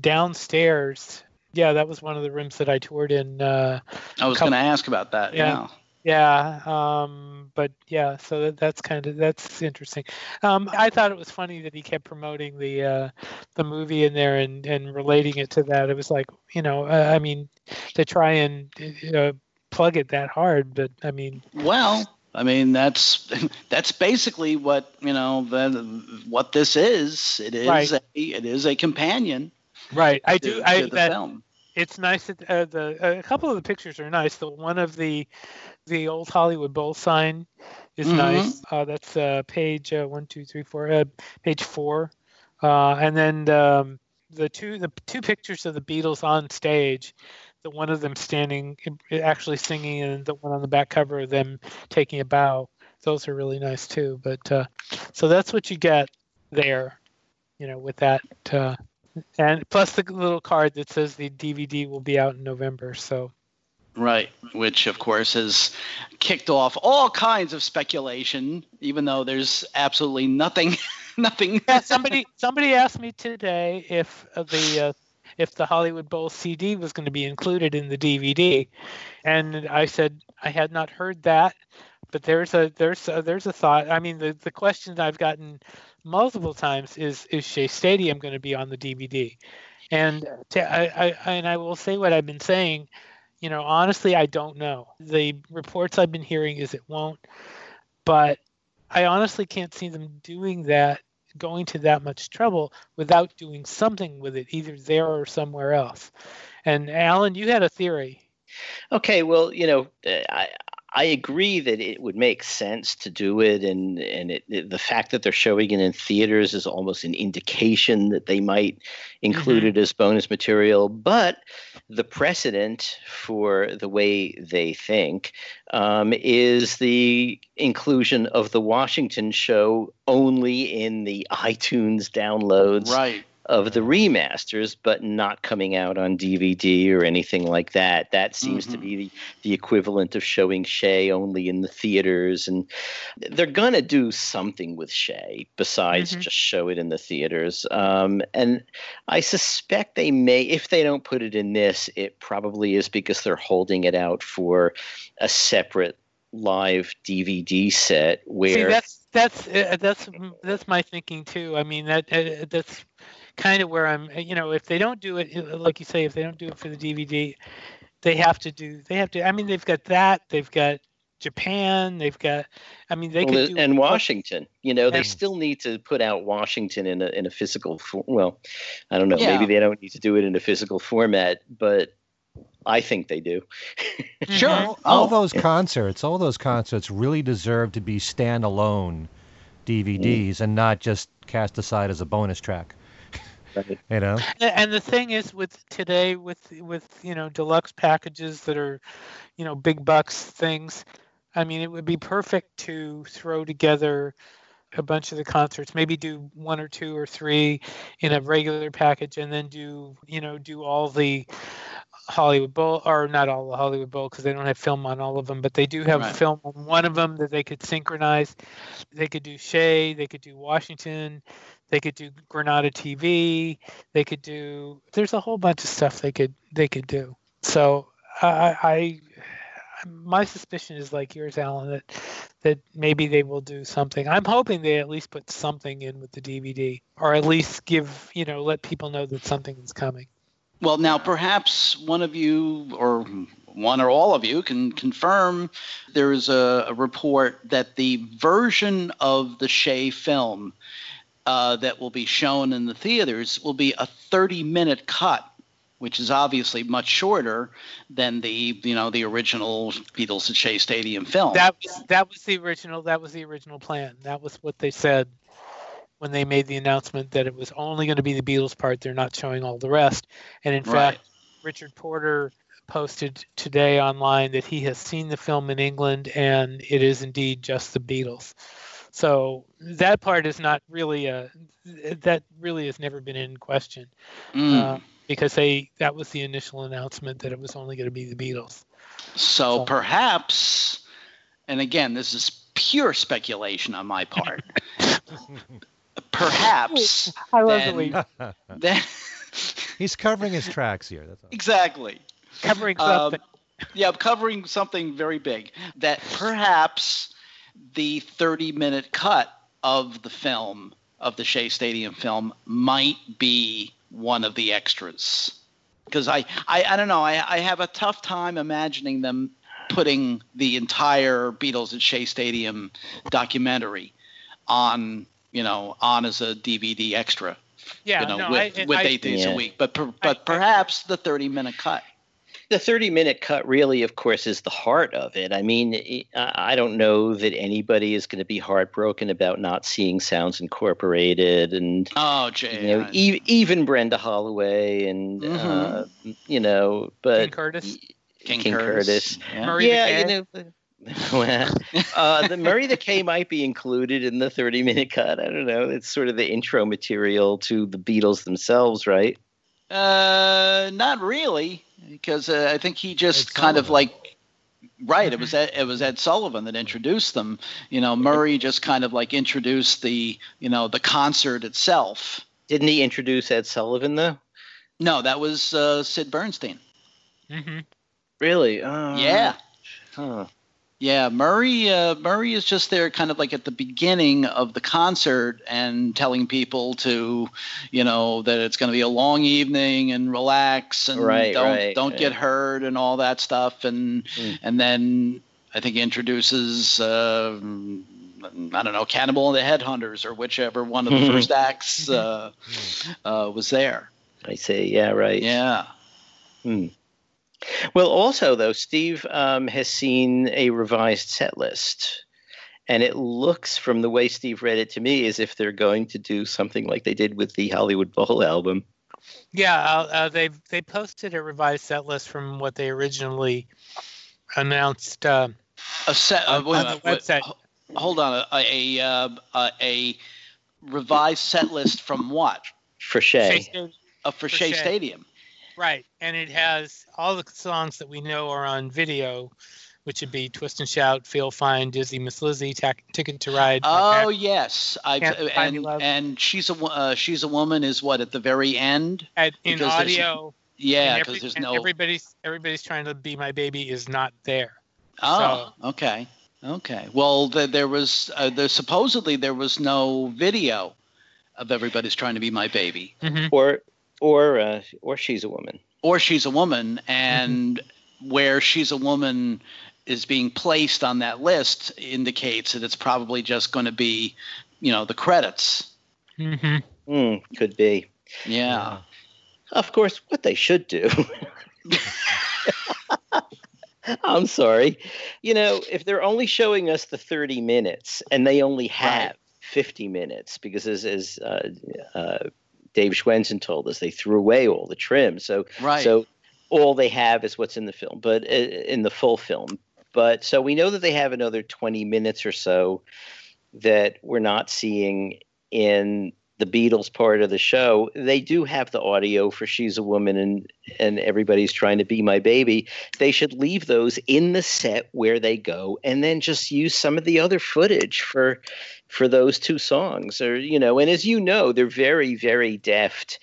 downstairs. Yeah, that was one of the rooms that I toured in. Uh, I was going to ask about that. Yeah. Yeah. Um, but yeah, so that, that's kind of that's interesting. Um, I thought it was funny that he kept promoting the uh, the movie in there and, and relating it to that. It was like, you know, uh, I mean, to try and uh, plug it that hard, but I mean, well, I mean, that's that's basically what you know the, what this is. It is right. a it is a companion. Right. I do. I that, film. It's nice that uh, the a couple of the pictures are nice. The one of the the old Hollywood Bowl sign is mm-hmm. nice. Uh, that's uh, page uh, one, two, three, four. Uh, page four, uh, and then um, the two the two pictures of the Beatles on stage the one of them standing actually singing and the one on the back cover of them taking a bow. Those are really nice too. But uh, so that's what you get there you know with that uh, and plus the little card that says the dvd will be out in november so. Right, which of course has kicked off all kinds of speculation, even though there's absolutely nothing, nothing. yeah, somebody somebody asked me today if the uh, if the Hollywood Bowl CD was going to be included in the DVD, and I said I had not heard that, but there's a there's a, there's a thought. I mean, the the question I've gotten multiple times is is Shea Stadium going to be on the DVD? And to, I, I and I will say what I've been saying. You know, honestly, I don't know. The reports I've been hearing is it won't, but I honestly can't see them doing that going to that much trouble without doing something with it, either there or somewhere else. And Alan, you had a theory. Okay, well, you know, uh, I, I agree that it would make sense to do it, and and it, it, the fact that they're showing it in theaters is almost an indication that they might include mm-hmm. it as bonus material. But the precedent for the way they think um, is the inclusion of the Washington show only in the iTunes downloads right of the remasters, but not coming out on DVD or anything like that. That seems mm-hmm. to be the, the equivalent of showing Shea only in the theaters. And they're going to do something with Shea besides mm-hmm. just show it in the theaters. Um, and I suspect they may, if they don't put it in this, it probably is because they're holding it out for a separate live DVD set where. See, that's that's uh, that's that's my thinking too. I mean that uh, that's kind of where I'm. Uh, you know, if they don't do it, uh, like you say, if they don't do it for the DVD, they have to do. They have to. I mean, they've got that. They've got Japan. They've got. I mean, they well, could do. And Washington. You know, they still need to put out Washington in a in a physical. Well, I don't know. Yeah. Maybe they don't need to do it in a physical format, but I think they do. Mm-hmm. sure. All oh. those concerts, all those concerts really deserve to be standalone DVDs mm. and not just cast aside as a bonus track. Right. You know. And the thing is, with today, with with you know deluxe packages that are, you know, big bucks things. I mean, it would be perfect to throw together a bunch of the concerts maybe do one or two or three in a regular package and then do you know do all the Hollywood Bowl, or not all the Hollywood Bowl because they don't have film on all of them, but they do have Right. film on one of them that they could synchronize. They could do Shea, they could do Washington, they could do Granada TV, they could do. There's a whole bunch of stuff they could they could do. So I, I my suspicion is like yours, Alan, that that maybe they will do something. I'm hoping they at least put something in with the DVD, or at least give you know let people know that something is coming. Well, now perhaps one of you, or one or all of you, can confirm there is a, a report that the version of the Shea film uh, that will be shown in the theaters will be a 30-minute cut, which is obviously much shorter than the you know the original Beatles at Shea Stadium film. That was that was the original. That was the original plan. That was what they said when they made the announcement that it was only going to be the Beatles part. They're not showing all the rest. And in Right. fact, Richard Porter posted today online that he has seen the film in England and it is indeed just the Beatles. So that part is not really a that really has never been in question Mm. uh, because they that was the initial announcement that it was only going to be the Beatles. So So- perhaps, and again, this is pure speculation on my part. perhaps I love Then- the way then He's covering his tracks here. That's all. exactly. covering Um, something. yeah, covering something very big. That perhaps the 30-minute cut of the film of the Shea Stadium film might be one of the extras. Because I, I, I don't know. I, I have a tough time imagining them putting the entire Beatles at Shea Stadium documentary on, you know, on as a DVD extra. Yeah, you know, no, with, I, with I, eight days Yeah. a week. But per, but I- perhaps the 30-minute cut. The 30 minute cut really, of course, is the heart of it. I mean, I I don't know that anybody is going to be heartbroken about not seeing Sounds Incorporated and Oh, Jay. you know, I- e- even Brenda Holloway and Mhm. uh, you know, but King Curtis, King, King Curtis. Curtis. Yeah. Yeah, you know. well, uh, the Murray the K might be included in the 30 minute cut. I don't know. It's sort of the intro material to the Beatles themselves, right? Uh, not really, because uh, I think he just Ed kind of like. Right, it was Ed, it was Ed Sullivan that introduced them. You know, Murray just kind of like introduced the you know the concert itself. Didn't he introduce Ed Sullivan though? No, that was uh, Sid Bernstein. hmm Really? Oh, yeah, Huh. Yeah. Murray uh, Murray is just there, kind of like at the beginning of the concert, and telling people to, you know, that it's going to be a long evening and relax and Right, don't right, don't get hurt and all that stuff, and Mm. and then I think he introduces. Uh, I don't know, Cannibal and the Headhunters, or whichever one of the first acts uh, uh, was there. I say, yeah, right. Yeah. Well, also though, Steve um, has seen a revised set list, and it looks from the way Steve read it to me as if they're going to do something like they did with the Hollywood Bowl album. Yeah, uh, uh, they they posted a revised set list from what they originally announced. Uh, A set. Uh, On- wait, on the wait, wait, website. ho- hold on. A a, uh, a a revised set list from what? For Shea Shay. Stadium- Uh, for, For Shea Shea. Stadium. Right, and it has all the songs that we know are on video, which would be "Twist and Shout," "Feel Fine," "Dizzy," "Miss Lizzy," Tac- "Ticket to Ride." Oh yes, I Can't and and she's a uh, she's a woman is what at the very end? and in because there's- audio. Yeah, because every- there's no. everybody's everybody's trying to be my baby is not there. oh, okay, okay. Well, the, there was uh, there supposedly there was no video of everybody's trying to be my baby, Mm-hmm. Or, or, uh, or she's a woman. or she's a woman, and where she's a woman is being placed on that list indicates that it's probably just going to be, you know, the credits. Mm-hmm. Hmm, could be. Yeah. Of course, what they should do. I'm sorry. You know, if they're only showing us the 30 minutes and they only have Right. 50 minutes, because as, as uh, uh, Dave Schwensen told us, they threw away all the trim. So, Right. so all they have is what's in the film, but uh, in the full film. But so we know that they have another 20 minutes or so that we're not seeing in the Beatles part of the show, they do have the audio for "She's a Woman" and and everybody's trying to be my baby. They should leave those in the set where they go, and then just use some of the other footage for for those two songs. Or you know, and as you know, they're very very deft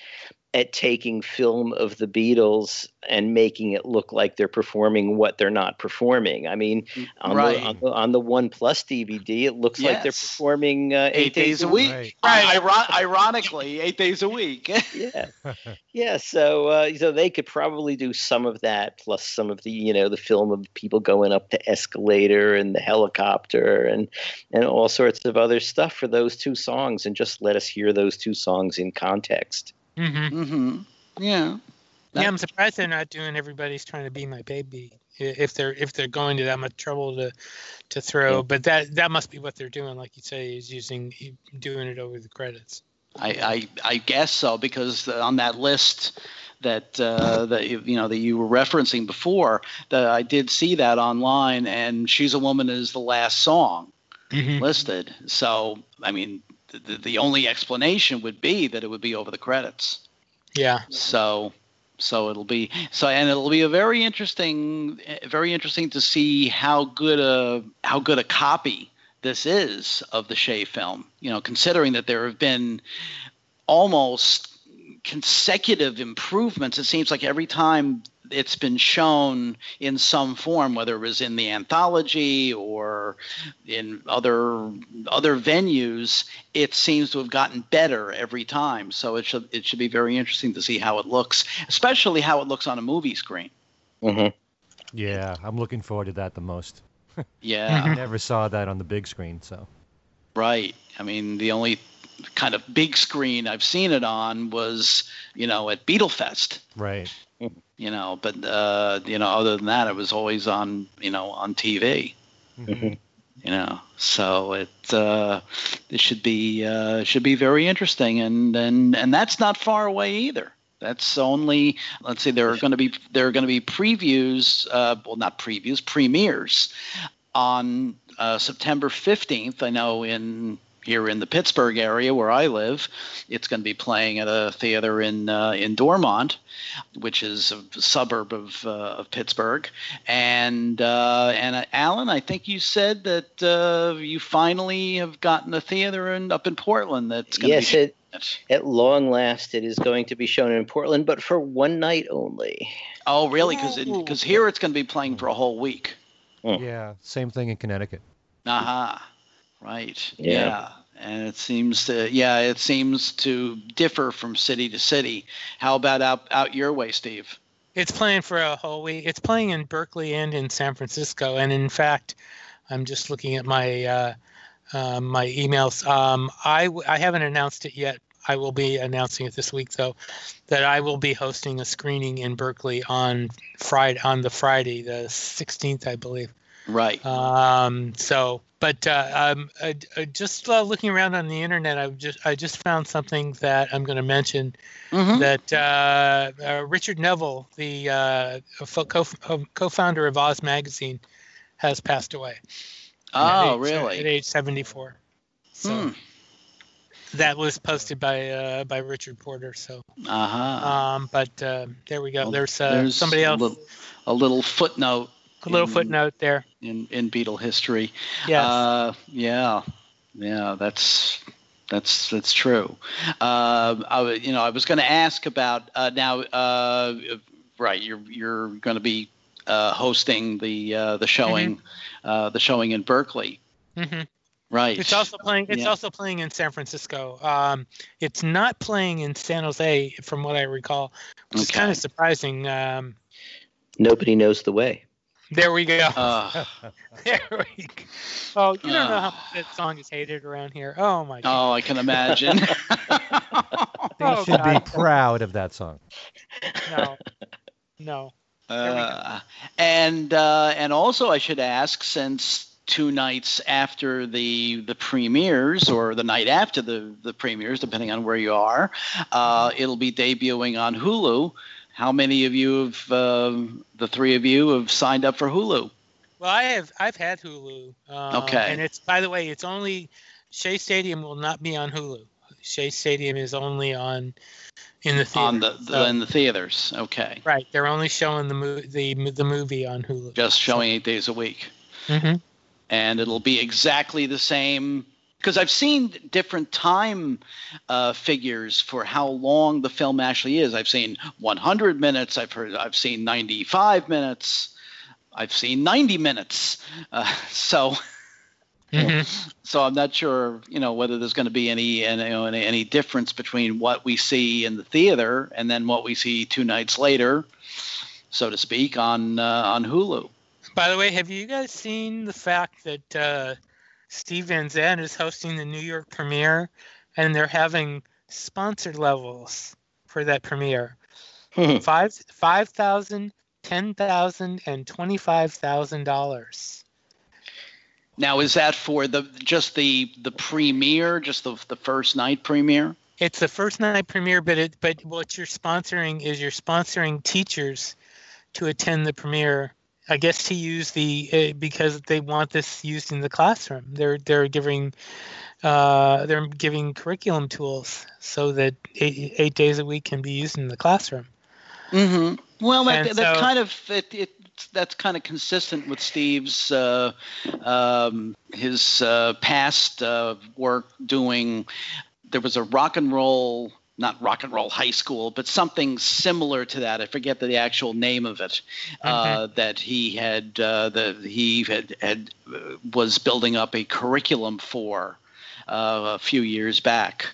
at taking film of the Beatles and making it look like they're performing what they're not performing. I mean, on, Right. the, on, the, on the One Plus DVD, it looks like they're performing uh, Eight days a week. Right. Iron- ironically, eight days a week. yeah yeah so uh, so they could probably do some of that plus some of the you know the film of people going up the escalator and the helicopter and and all sorts of other stuff for those two songs and just let us hear those two songs in context hmm hmm Yeah. That- yeah, I'm surprised they're not doing "Everybody's Trying to Be My Baby" if they're if they're going to that much trouble to to throw. Yeah. But that that must be what they're doing, like you say, is using doing it over the credits. I, I I guess so because on that list that uh, that you you know that you were referencing before, that I did see that online, and "She's a Woman" is the last song Mm-hmm. listed. So I mean, the, the only explanation would be that it would be over the credits. Yeah. So so it'll be so and it'll be a very interesting very interesting to see how good a how good a copy this is of the Shea film. You know, considering that there have been almost consecutive improvements. It seems like every time it's been shown in some form, whether it was in the anthology or in other other venues, it seems to have gotten better every time. So it should it should be very interesting to see how it looks, especially how it looks on a movie screen. hmm Yeah, I'm looking forward to that the most. Yeah, I never saw that on the big screen, so. right. I mean, the only kind of big screen I've seen it on was, you know, at Beatlefest. Right. You know but uh you know other than that it was always on you know on tv Mhm. you know so it uh it should be uh should be very interesting and and and that's not far away either. That's only let's see there are going to be there are going to be previews uh well not previews premieres on uh, September 15th I know in here in the Pittsburgh area where I live it's going to be playing at a theater in uh, in Dormont which is a suburb of uh, of Pittsburgh. And uh, and uh, Alan, I think you said that uh, you finally have gotten a theater in, up in Portland that's going yes to be. it, at long last it is going to be shown in portland but for one night only oh, really? Because Ooh. because here it's going to be playing for a whole week. Yeah, same thing in Connecticut. Aha. Right. Yeah. yeah. And it seems to yeah, it seems to differ from city to city. How about out out your way, Steve? It's playing for a whole week. It's playing in Berkeley and in San Francisco. And in fact, I'm just looking at my uh, uh, my emails. Um, I w- I haven't announced it yet. I will be announcing it this week, though, that I will be hosting a screening in Berkeley on Friday on the Friday, the 16th, I believe. Right. Um, so, but uh, um, uh, uh, just uh, looking around on the internet, I just I just found something that I'm going to mention Mhm. that uh, uh, Richard Neville, the uh, co- uh, co-founder of Oz Magazine, has passed away. Oh, at age, At age 74. So Hmm. that was posted by uh, by Richard Porter. So, Uh-huh. um, but uh, there we go. Well, there's, uh, there's somebody a else. little, a little footnote a little in- footnote there. in in Beatle history. Yes. Uh, yeah, yeah, that's that's that's true. Uh, I, wa- you know, I was going to ask about uh, now. Uh, right, you're you're going to be uh, hosting the uh, the showing, uh, the showing in Berkeley. hmm Right. It's also playing. It's Yeah. also playing in San Francisco. Um, it's not playing in San Jose, from what I recall, which is kind of surprising. Um, nobody knows the way there we go. Uh, there we go. Oh, you don't know how Uh. much that song is hated around here. Oh my god. oh, I can imagine. They Oh, should be proud of that song. No. No. Uh, and uh, and also I should ask, since two nights after the the premieres or the night after the the premieres, depending on where you are, uh, it'll be debuting on Hulu. How many of you have um the three of you have signed up for Hulu? Well, I have. I've had Hulu. Um, Okay. And it's by the way, it's only Shea Stadium will not be on Hulu. Shea Stadium is only on in the theater. On the, the So- in the theaters. Okay. right, they're only showing the mo- the the movie on Hulu. Just showing eight days a week. Mm-hmm. and it'll be exactly the same because I've seen different time uh, figures for how long the film actually is. I've seen 100 minutes. I've heard. I've seen 95 minutes. I've seen 90 minutes. Uh, so, hmm so I'm not sure, you know, whether there's going to be any, any, you know, any, any difference between what we see in the theater and then what we see two nights later, so to speak, on uh, on Hulu. By the way, have you guys seen the fact that uh, Steve Van Zandt is hosting the New York premiere, and they're having sponsored levels for that premiere? Hmm. Five five thousand, ten thousand, and twenty-five thousand dollars. Now, is that for the just the the premiere, just the the first night premiere? It's the first night premiere, but it but what you're sponsoring is you're sponsoring teachers to attend the premiere. I guess to use the uh, because they want this used in the classroom. They're they're giving uh, they're giving curriculum tools so that eight, eight days a week can be used in the classroom. Mm-hmm. Well, that, And that so- kind of it, it that's kind of consistent with Steve's uh, um, his uh, past uh, work doing. There was a rock and roll, not rock and roll high school, but something similar to that. I forget the actual name of it. Uh, that he had uh, that he had had uh, was building up a curriculum for uh, a few years back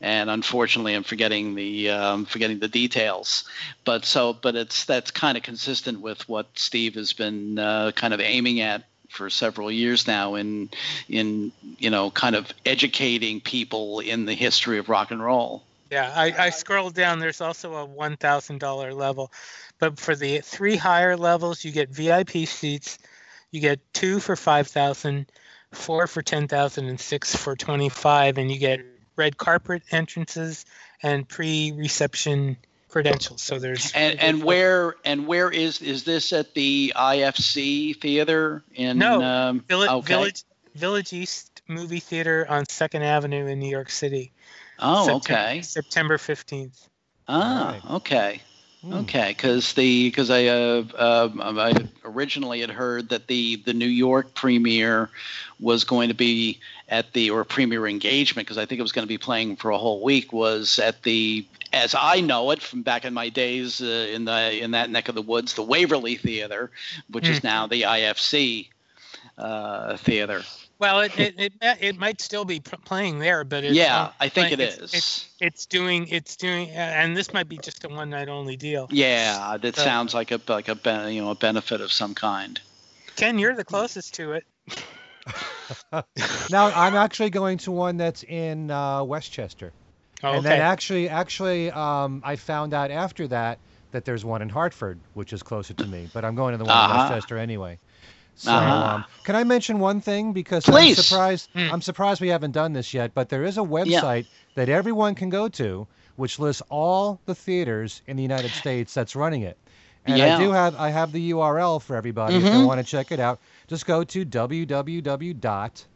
and unfortunately i'm forgetting the um, forgetting the details but so but it's that's kind of consistent with what steve has been uh, kind of aiming at for several years now in in you know kind of educating people in the history of rock and roll Yeah, I, I scrolled down. There's also a one thousand dollar level, but for the three higher levels, you get VIP seats. You get two for five thousand, four for ten thousand, and six for twenty five, and you get red carpet entrances and pre-reception credentials. So there's and and where and where is is this at the ifc theater in No, um, Village, okay. Village Village East Movie Theater on Second Avenue in New York City. Oh Septem- okay September fifteenth. ah Right. okay Hmm. Okay, because the because I uh, um, I originally had heard that the the New York premiere was going to be at the or premiere engagement because I think it was going to be playing for a whole week was at the as I know it from back in my days uh, in the in that neck of the woods the Waverly Theater, which is Hmm. now the IFC uh, theater. Well, it, it, it, it might still be playing there, but it's yeah, not I think it playing- is. it's- It's, it's doing it's doing, and this might be just a one night only deal. yeah, that So- sounds like a like a you know a benefit of some kind. Ken, you're the closest to it. Now I'm actually going to one that's in uh, Westchester. Oh, And then actually, actually, um, I found out after that that there's one in Hartford, which is closer to me. But I'm going to the one Uh-huh. in Westchester anyway. So, Uh-huh. um, can I mention one thing? Because Please. I'm surprised. Hmm. I'm surprised we haven't done this yet. But there is a website that everyone can go to, which lists all the theaters in the United States that's running it. And Yeah. I do have I have the URL for everybody if they Mhm. want to check it out. Just go to www dot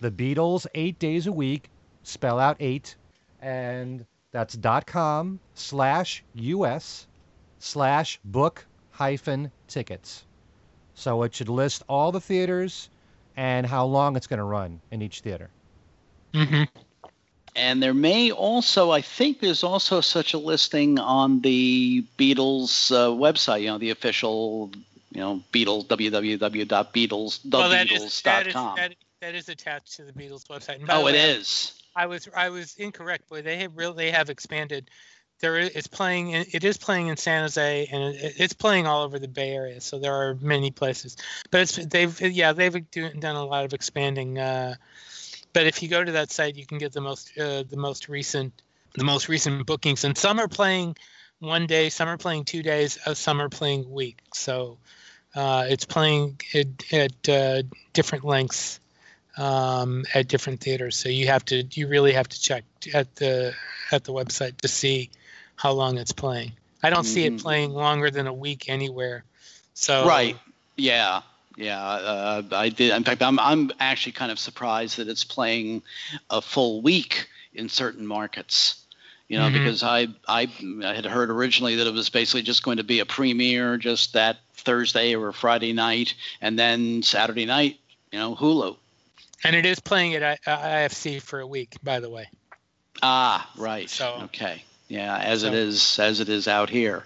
the Beatles eight days a week spell out eight and that's dot com slash us slash book hyphen tickets. So it should list all the theaters and how long it's going to run in each theater. hmm And there may also, I think there's also such a listing on the Beatles uh, website, you know, the official, you know, Beatles, www.beatles, Well, that is, that, is, thebeatles.com. that, that is attached to the Beatles website. Oh, the it way, is. I was I was incorrect, but they have really they have expanded. It's playing. in- It is playing in San Jose, and it, it's playing all over the Bay Area. So there are many places. But it's they've yeah they've do, done a lot of expanding. Uh, but if you go to that site, you can get the most uh, the most recent the most recent bookings, and some are playing one day, some are playing two days, uh, some are playing week. So uh, it's playing at, at uh, different lengths um, at different theaters. So you have to you really have to check at the at the website to see how long it's playing. I don't see Mhm. it playing longer than a week anywhere. So Right. Yeah. Yeah. Uh, I did. In fact, I'm, I'm actually kind of surprised that it's playing a full week in certain markets. You know, Mhm. because I, I I had heard originally that it was basically just going to be a premiere just that Thursday or Friday night, and then Saturday night, you know, Hulu. And it is playing at I- IFC for a week, by the way. Ah, right. So- okay, yeah, as it is as it is out here.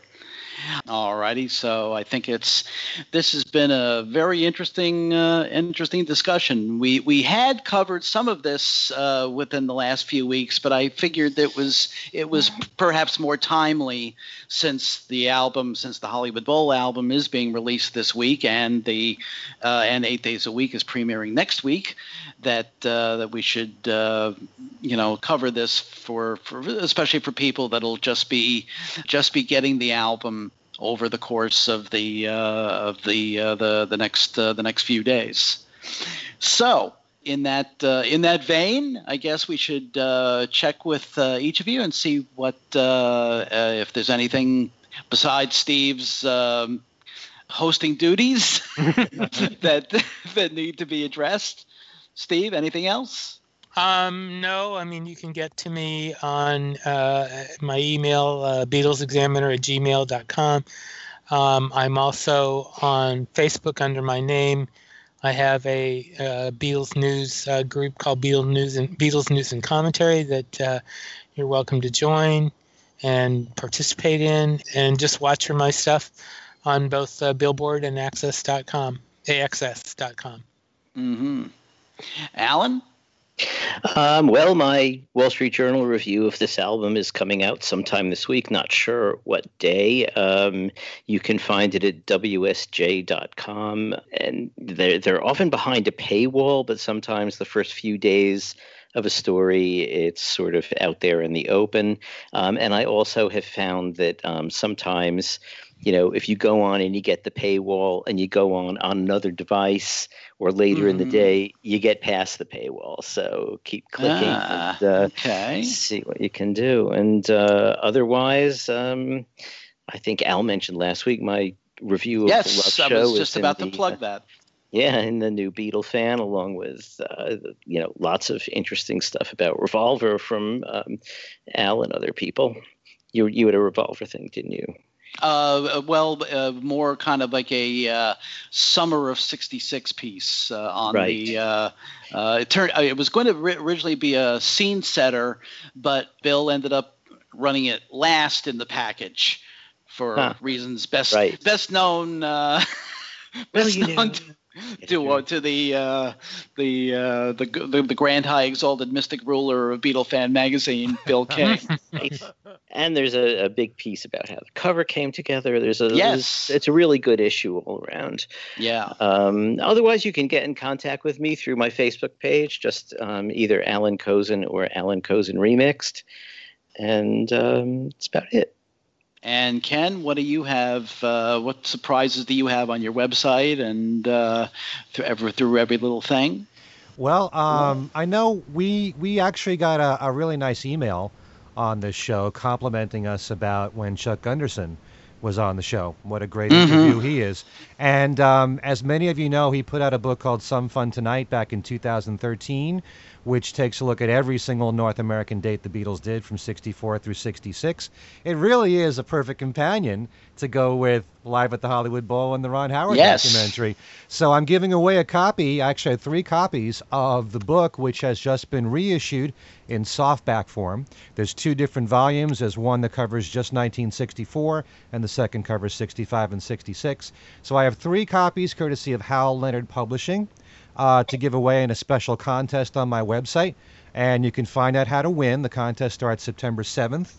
Alrighty, so I think it's this has been a very interesting uh, interesting discussion. We we had covered some of this uh, within the last few weeks, but I figured that was it was perhaps more timely since the album since the Hollywood Bowl album is being released this week and the uh, and Eight Days a Week is premiering next week. That uh, that we should uh, you know cover this for, for especially for people that'll just be just be getting the album over the course of the uh, of the uh, the the next uh, the next few days. So in that uh, in that vein, I guess we should uh, check with uh, each of you and see what uh, uh, if there's anything besides Steve's um, hosting duties that that need to be addressed. Steve, anything else? Um, no, I mean, you can get to me on uh, my email, uh, BeatlesExaminer at gmail.com. Um, I'm also on Facebook under my name. I have a uh, Beatles news uh, group called Beatles News and Beatles News and Commentary that uh, you're welcome to join and participate in, and just watch for my stuff on both uh, Billboard and Access.com, AXS.com. Mm-hmm. Alan. Um, well, my Wall Street Journal review of this album is coming out sometime this week. Not sure what day. Um, you can find it at wsj.com, and they're they're often behind a paywall, but sometimes the first few days of a story, it's sort of out there in the open. Um, and I also have found that um, sometimes, you know, if you go on and you get the paywall and you go on on another device or later in the Mhm. day, you get past the paywall. So keep clicking Ah, and uh, okay. see what you can do. And uh, otherwise, um, I think Al mentioned last week my review of the Love Yes, I was just about to the, plug uh, that. yeah, in the new Beatlefan, along with uh, you know lots of interesting stuff about Revolver from um, Al and other people. You you had a Revolver thing, didn't you? Uh, well, uh, more kind of like a uh, summer of '66 piece uh, on Right. the. Uh, uh, it turned. It was going to ri- originally be a scene setter, but Bill ended up running it last in the package for Huh. reasons best Right. best known. Uh, best you known know. To, uh, to the uh, the, uh, the the the grand high exalted mystic ruler of Beatlefan magazine, Bill King. And there's a, a big piece about how the cover came together. There's a Yes. it's a really good issue all around. yeah. Um, otherwise, you can get in contact with me through my Facebook page, just um, either Alan Kozinn or Alan Kozinn Remixed, and um, that's about it. And Ken, what do you have? Uh, what surprises do you have on your website and uh, through every through every little thing? Well, um, I know we we actually got a, a really nice email on this show complimenting us about when Chuck Gunderson was on the show. What a great Mhm. interview he is. And um, as many of you know, he put out a book called Some Fun Tonight back in 2013, which takes a look at every single North American date the Beatles did from 64 through 66. It really is a perfect companion to go with Live at the Hollywood Bowl and the Ron Howard Yes. documentary. So I'm giving away a copy, actually three copies of the book, which has just been reissued in softback form. There's two different volumes. There's one that covers just 1964, and the second covers 65 and 66. So I have three copies, courtesy of Hal Leonard Publishing, uh, to give away in a special contest on my website. And you can find out how to win. The contest starts September 7th.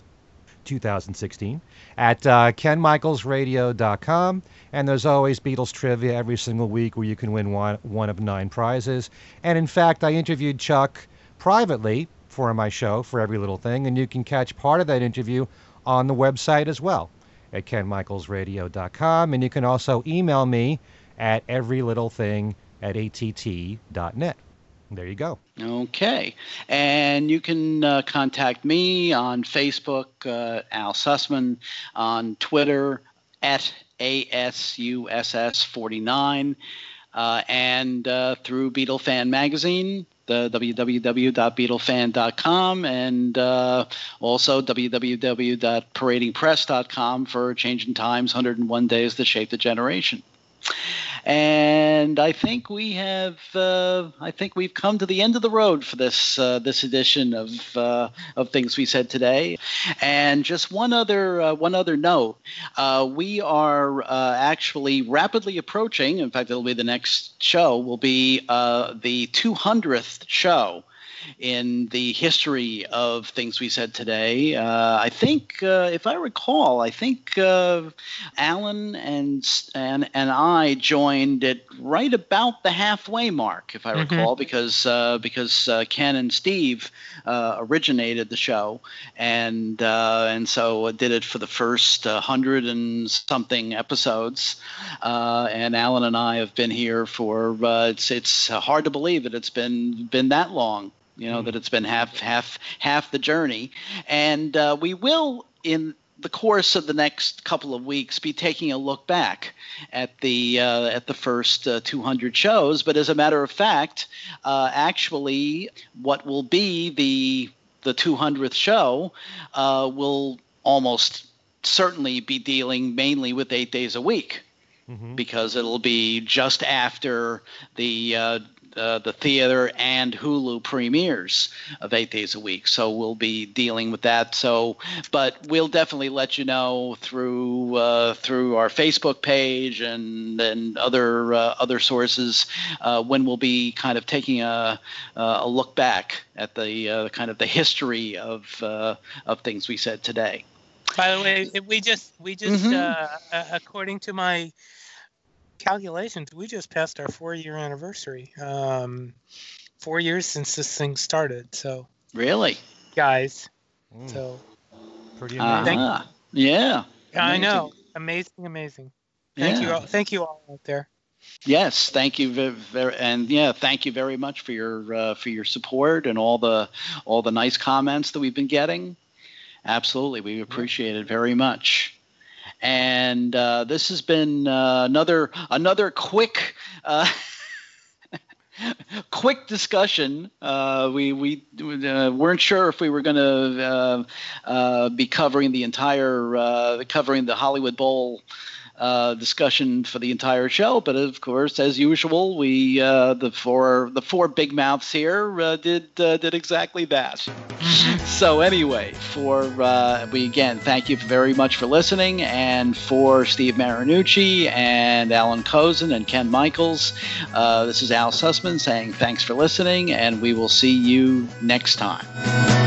2016 at uh, kenmichaelsradio.com and there's always beatles trivia every single week where you can win one, one of nine prizes and in fact i interviewed chuck privately for my show for every little thing and you can catch part of that interview on the website as well at kenmichaelsradio.com and you can also email me at everylittlething at att.net there you go Okay, and you can uh, contact me on Facebook, uh, Al Sussman, on Twitter at ASUSS49, uh, and uh, through Beatlefan Magazine. the www.beatlefan.com, and uh, also www.paradingpress.com for Changing Times 101 Days That Shaped a Generation. And I think we have, uh, I think we've come to the end of the road for this uh, this edition of uh, of things we said today. And just one other uh, one other note: uh, we are uh, actually rapidly approaching. In fact, it'll be the next show. Will be the 200th show in the history of things we said today. Uh, I think, uh, if I recall, I think uh, Alan and and and I joined it right about the halfway mark, if I mm-hmm. recall, because uh, because uh, Ken and Steve uh, originated the show, and and so did it for the first hundred and something episodes, and Alan and I have been here for it's it's hard to believe that it's been been that long you know, mm that it's been half half half the journey, and uh, we will in the course of the next couple of weeks be taking a look back at the uh, at the first uh, 200 shows. But as a matter of fact, uh, actually, what will be the the 200th show uh, will almost certainly be dealing mainly with eight days a week. Mm-hmm. Because it'll be just after the uh, uh, the theater and Hulu premieres of eight days a week. So we'll be dealing with that. So, but we'll definitely let you know through uh, through our Facebook page and and other uh, other sources uh, when we'll be kind of taking a a look back at the uh, kind of the history of of things we said today. By the way, we just we just mm-hmm. according to my calculations, we just passed our four year anniversary. Um, four years since this thing started. So really, guys. Mm. So pretty amazing. Uh-huh. Yeah. I know. Amazing, amazing. Thank yeah. you all. Thank you all out there. Yes, thank you very, very, and yeah, thank you very much for your uh, for your support and all the all the nice comments that we've been getting. Absolutely, we appreciate it very much. And uh, this has been uh, another another quick. Uh, quick discussion. Uh, we we uh, weren't sure if we were going to uh, uh, be covering the entire uh, covering the Hollywood Bowl uh, discussion for the entire show. But of course, as usual, we uh, the four the four big mouths here uh, did uh, did exactly that. So anyway, for uh, we again thank you very much for listening, and for Steve Marinucci and Alan Kozinn and Ken Michaels, uh, this is Al Sussman saying thanks for listening, and we will see you next time.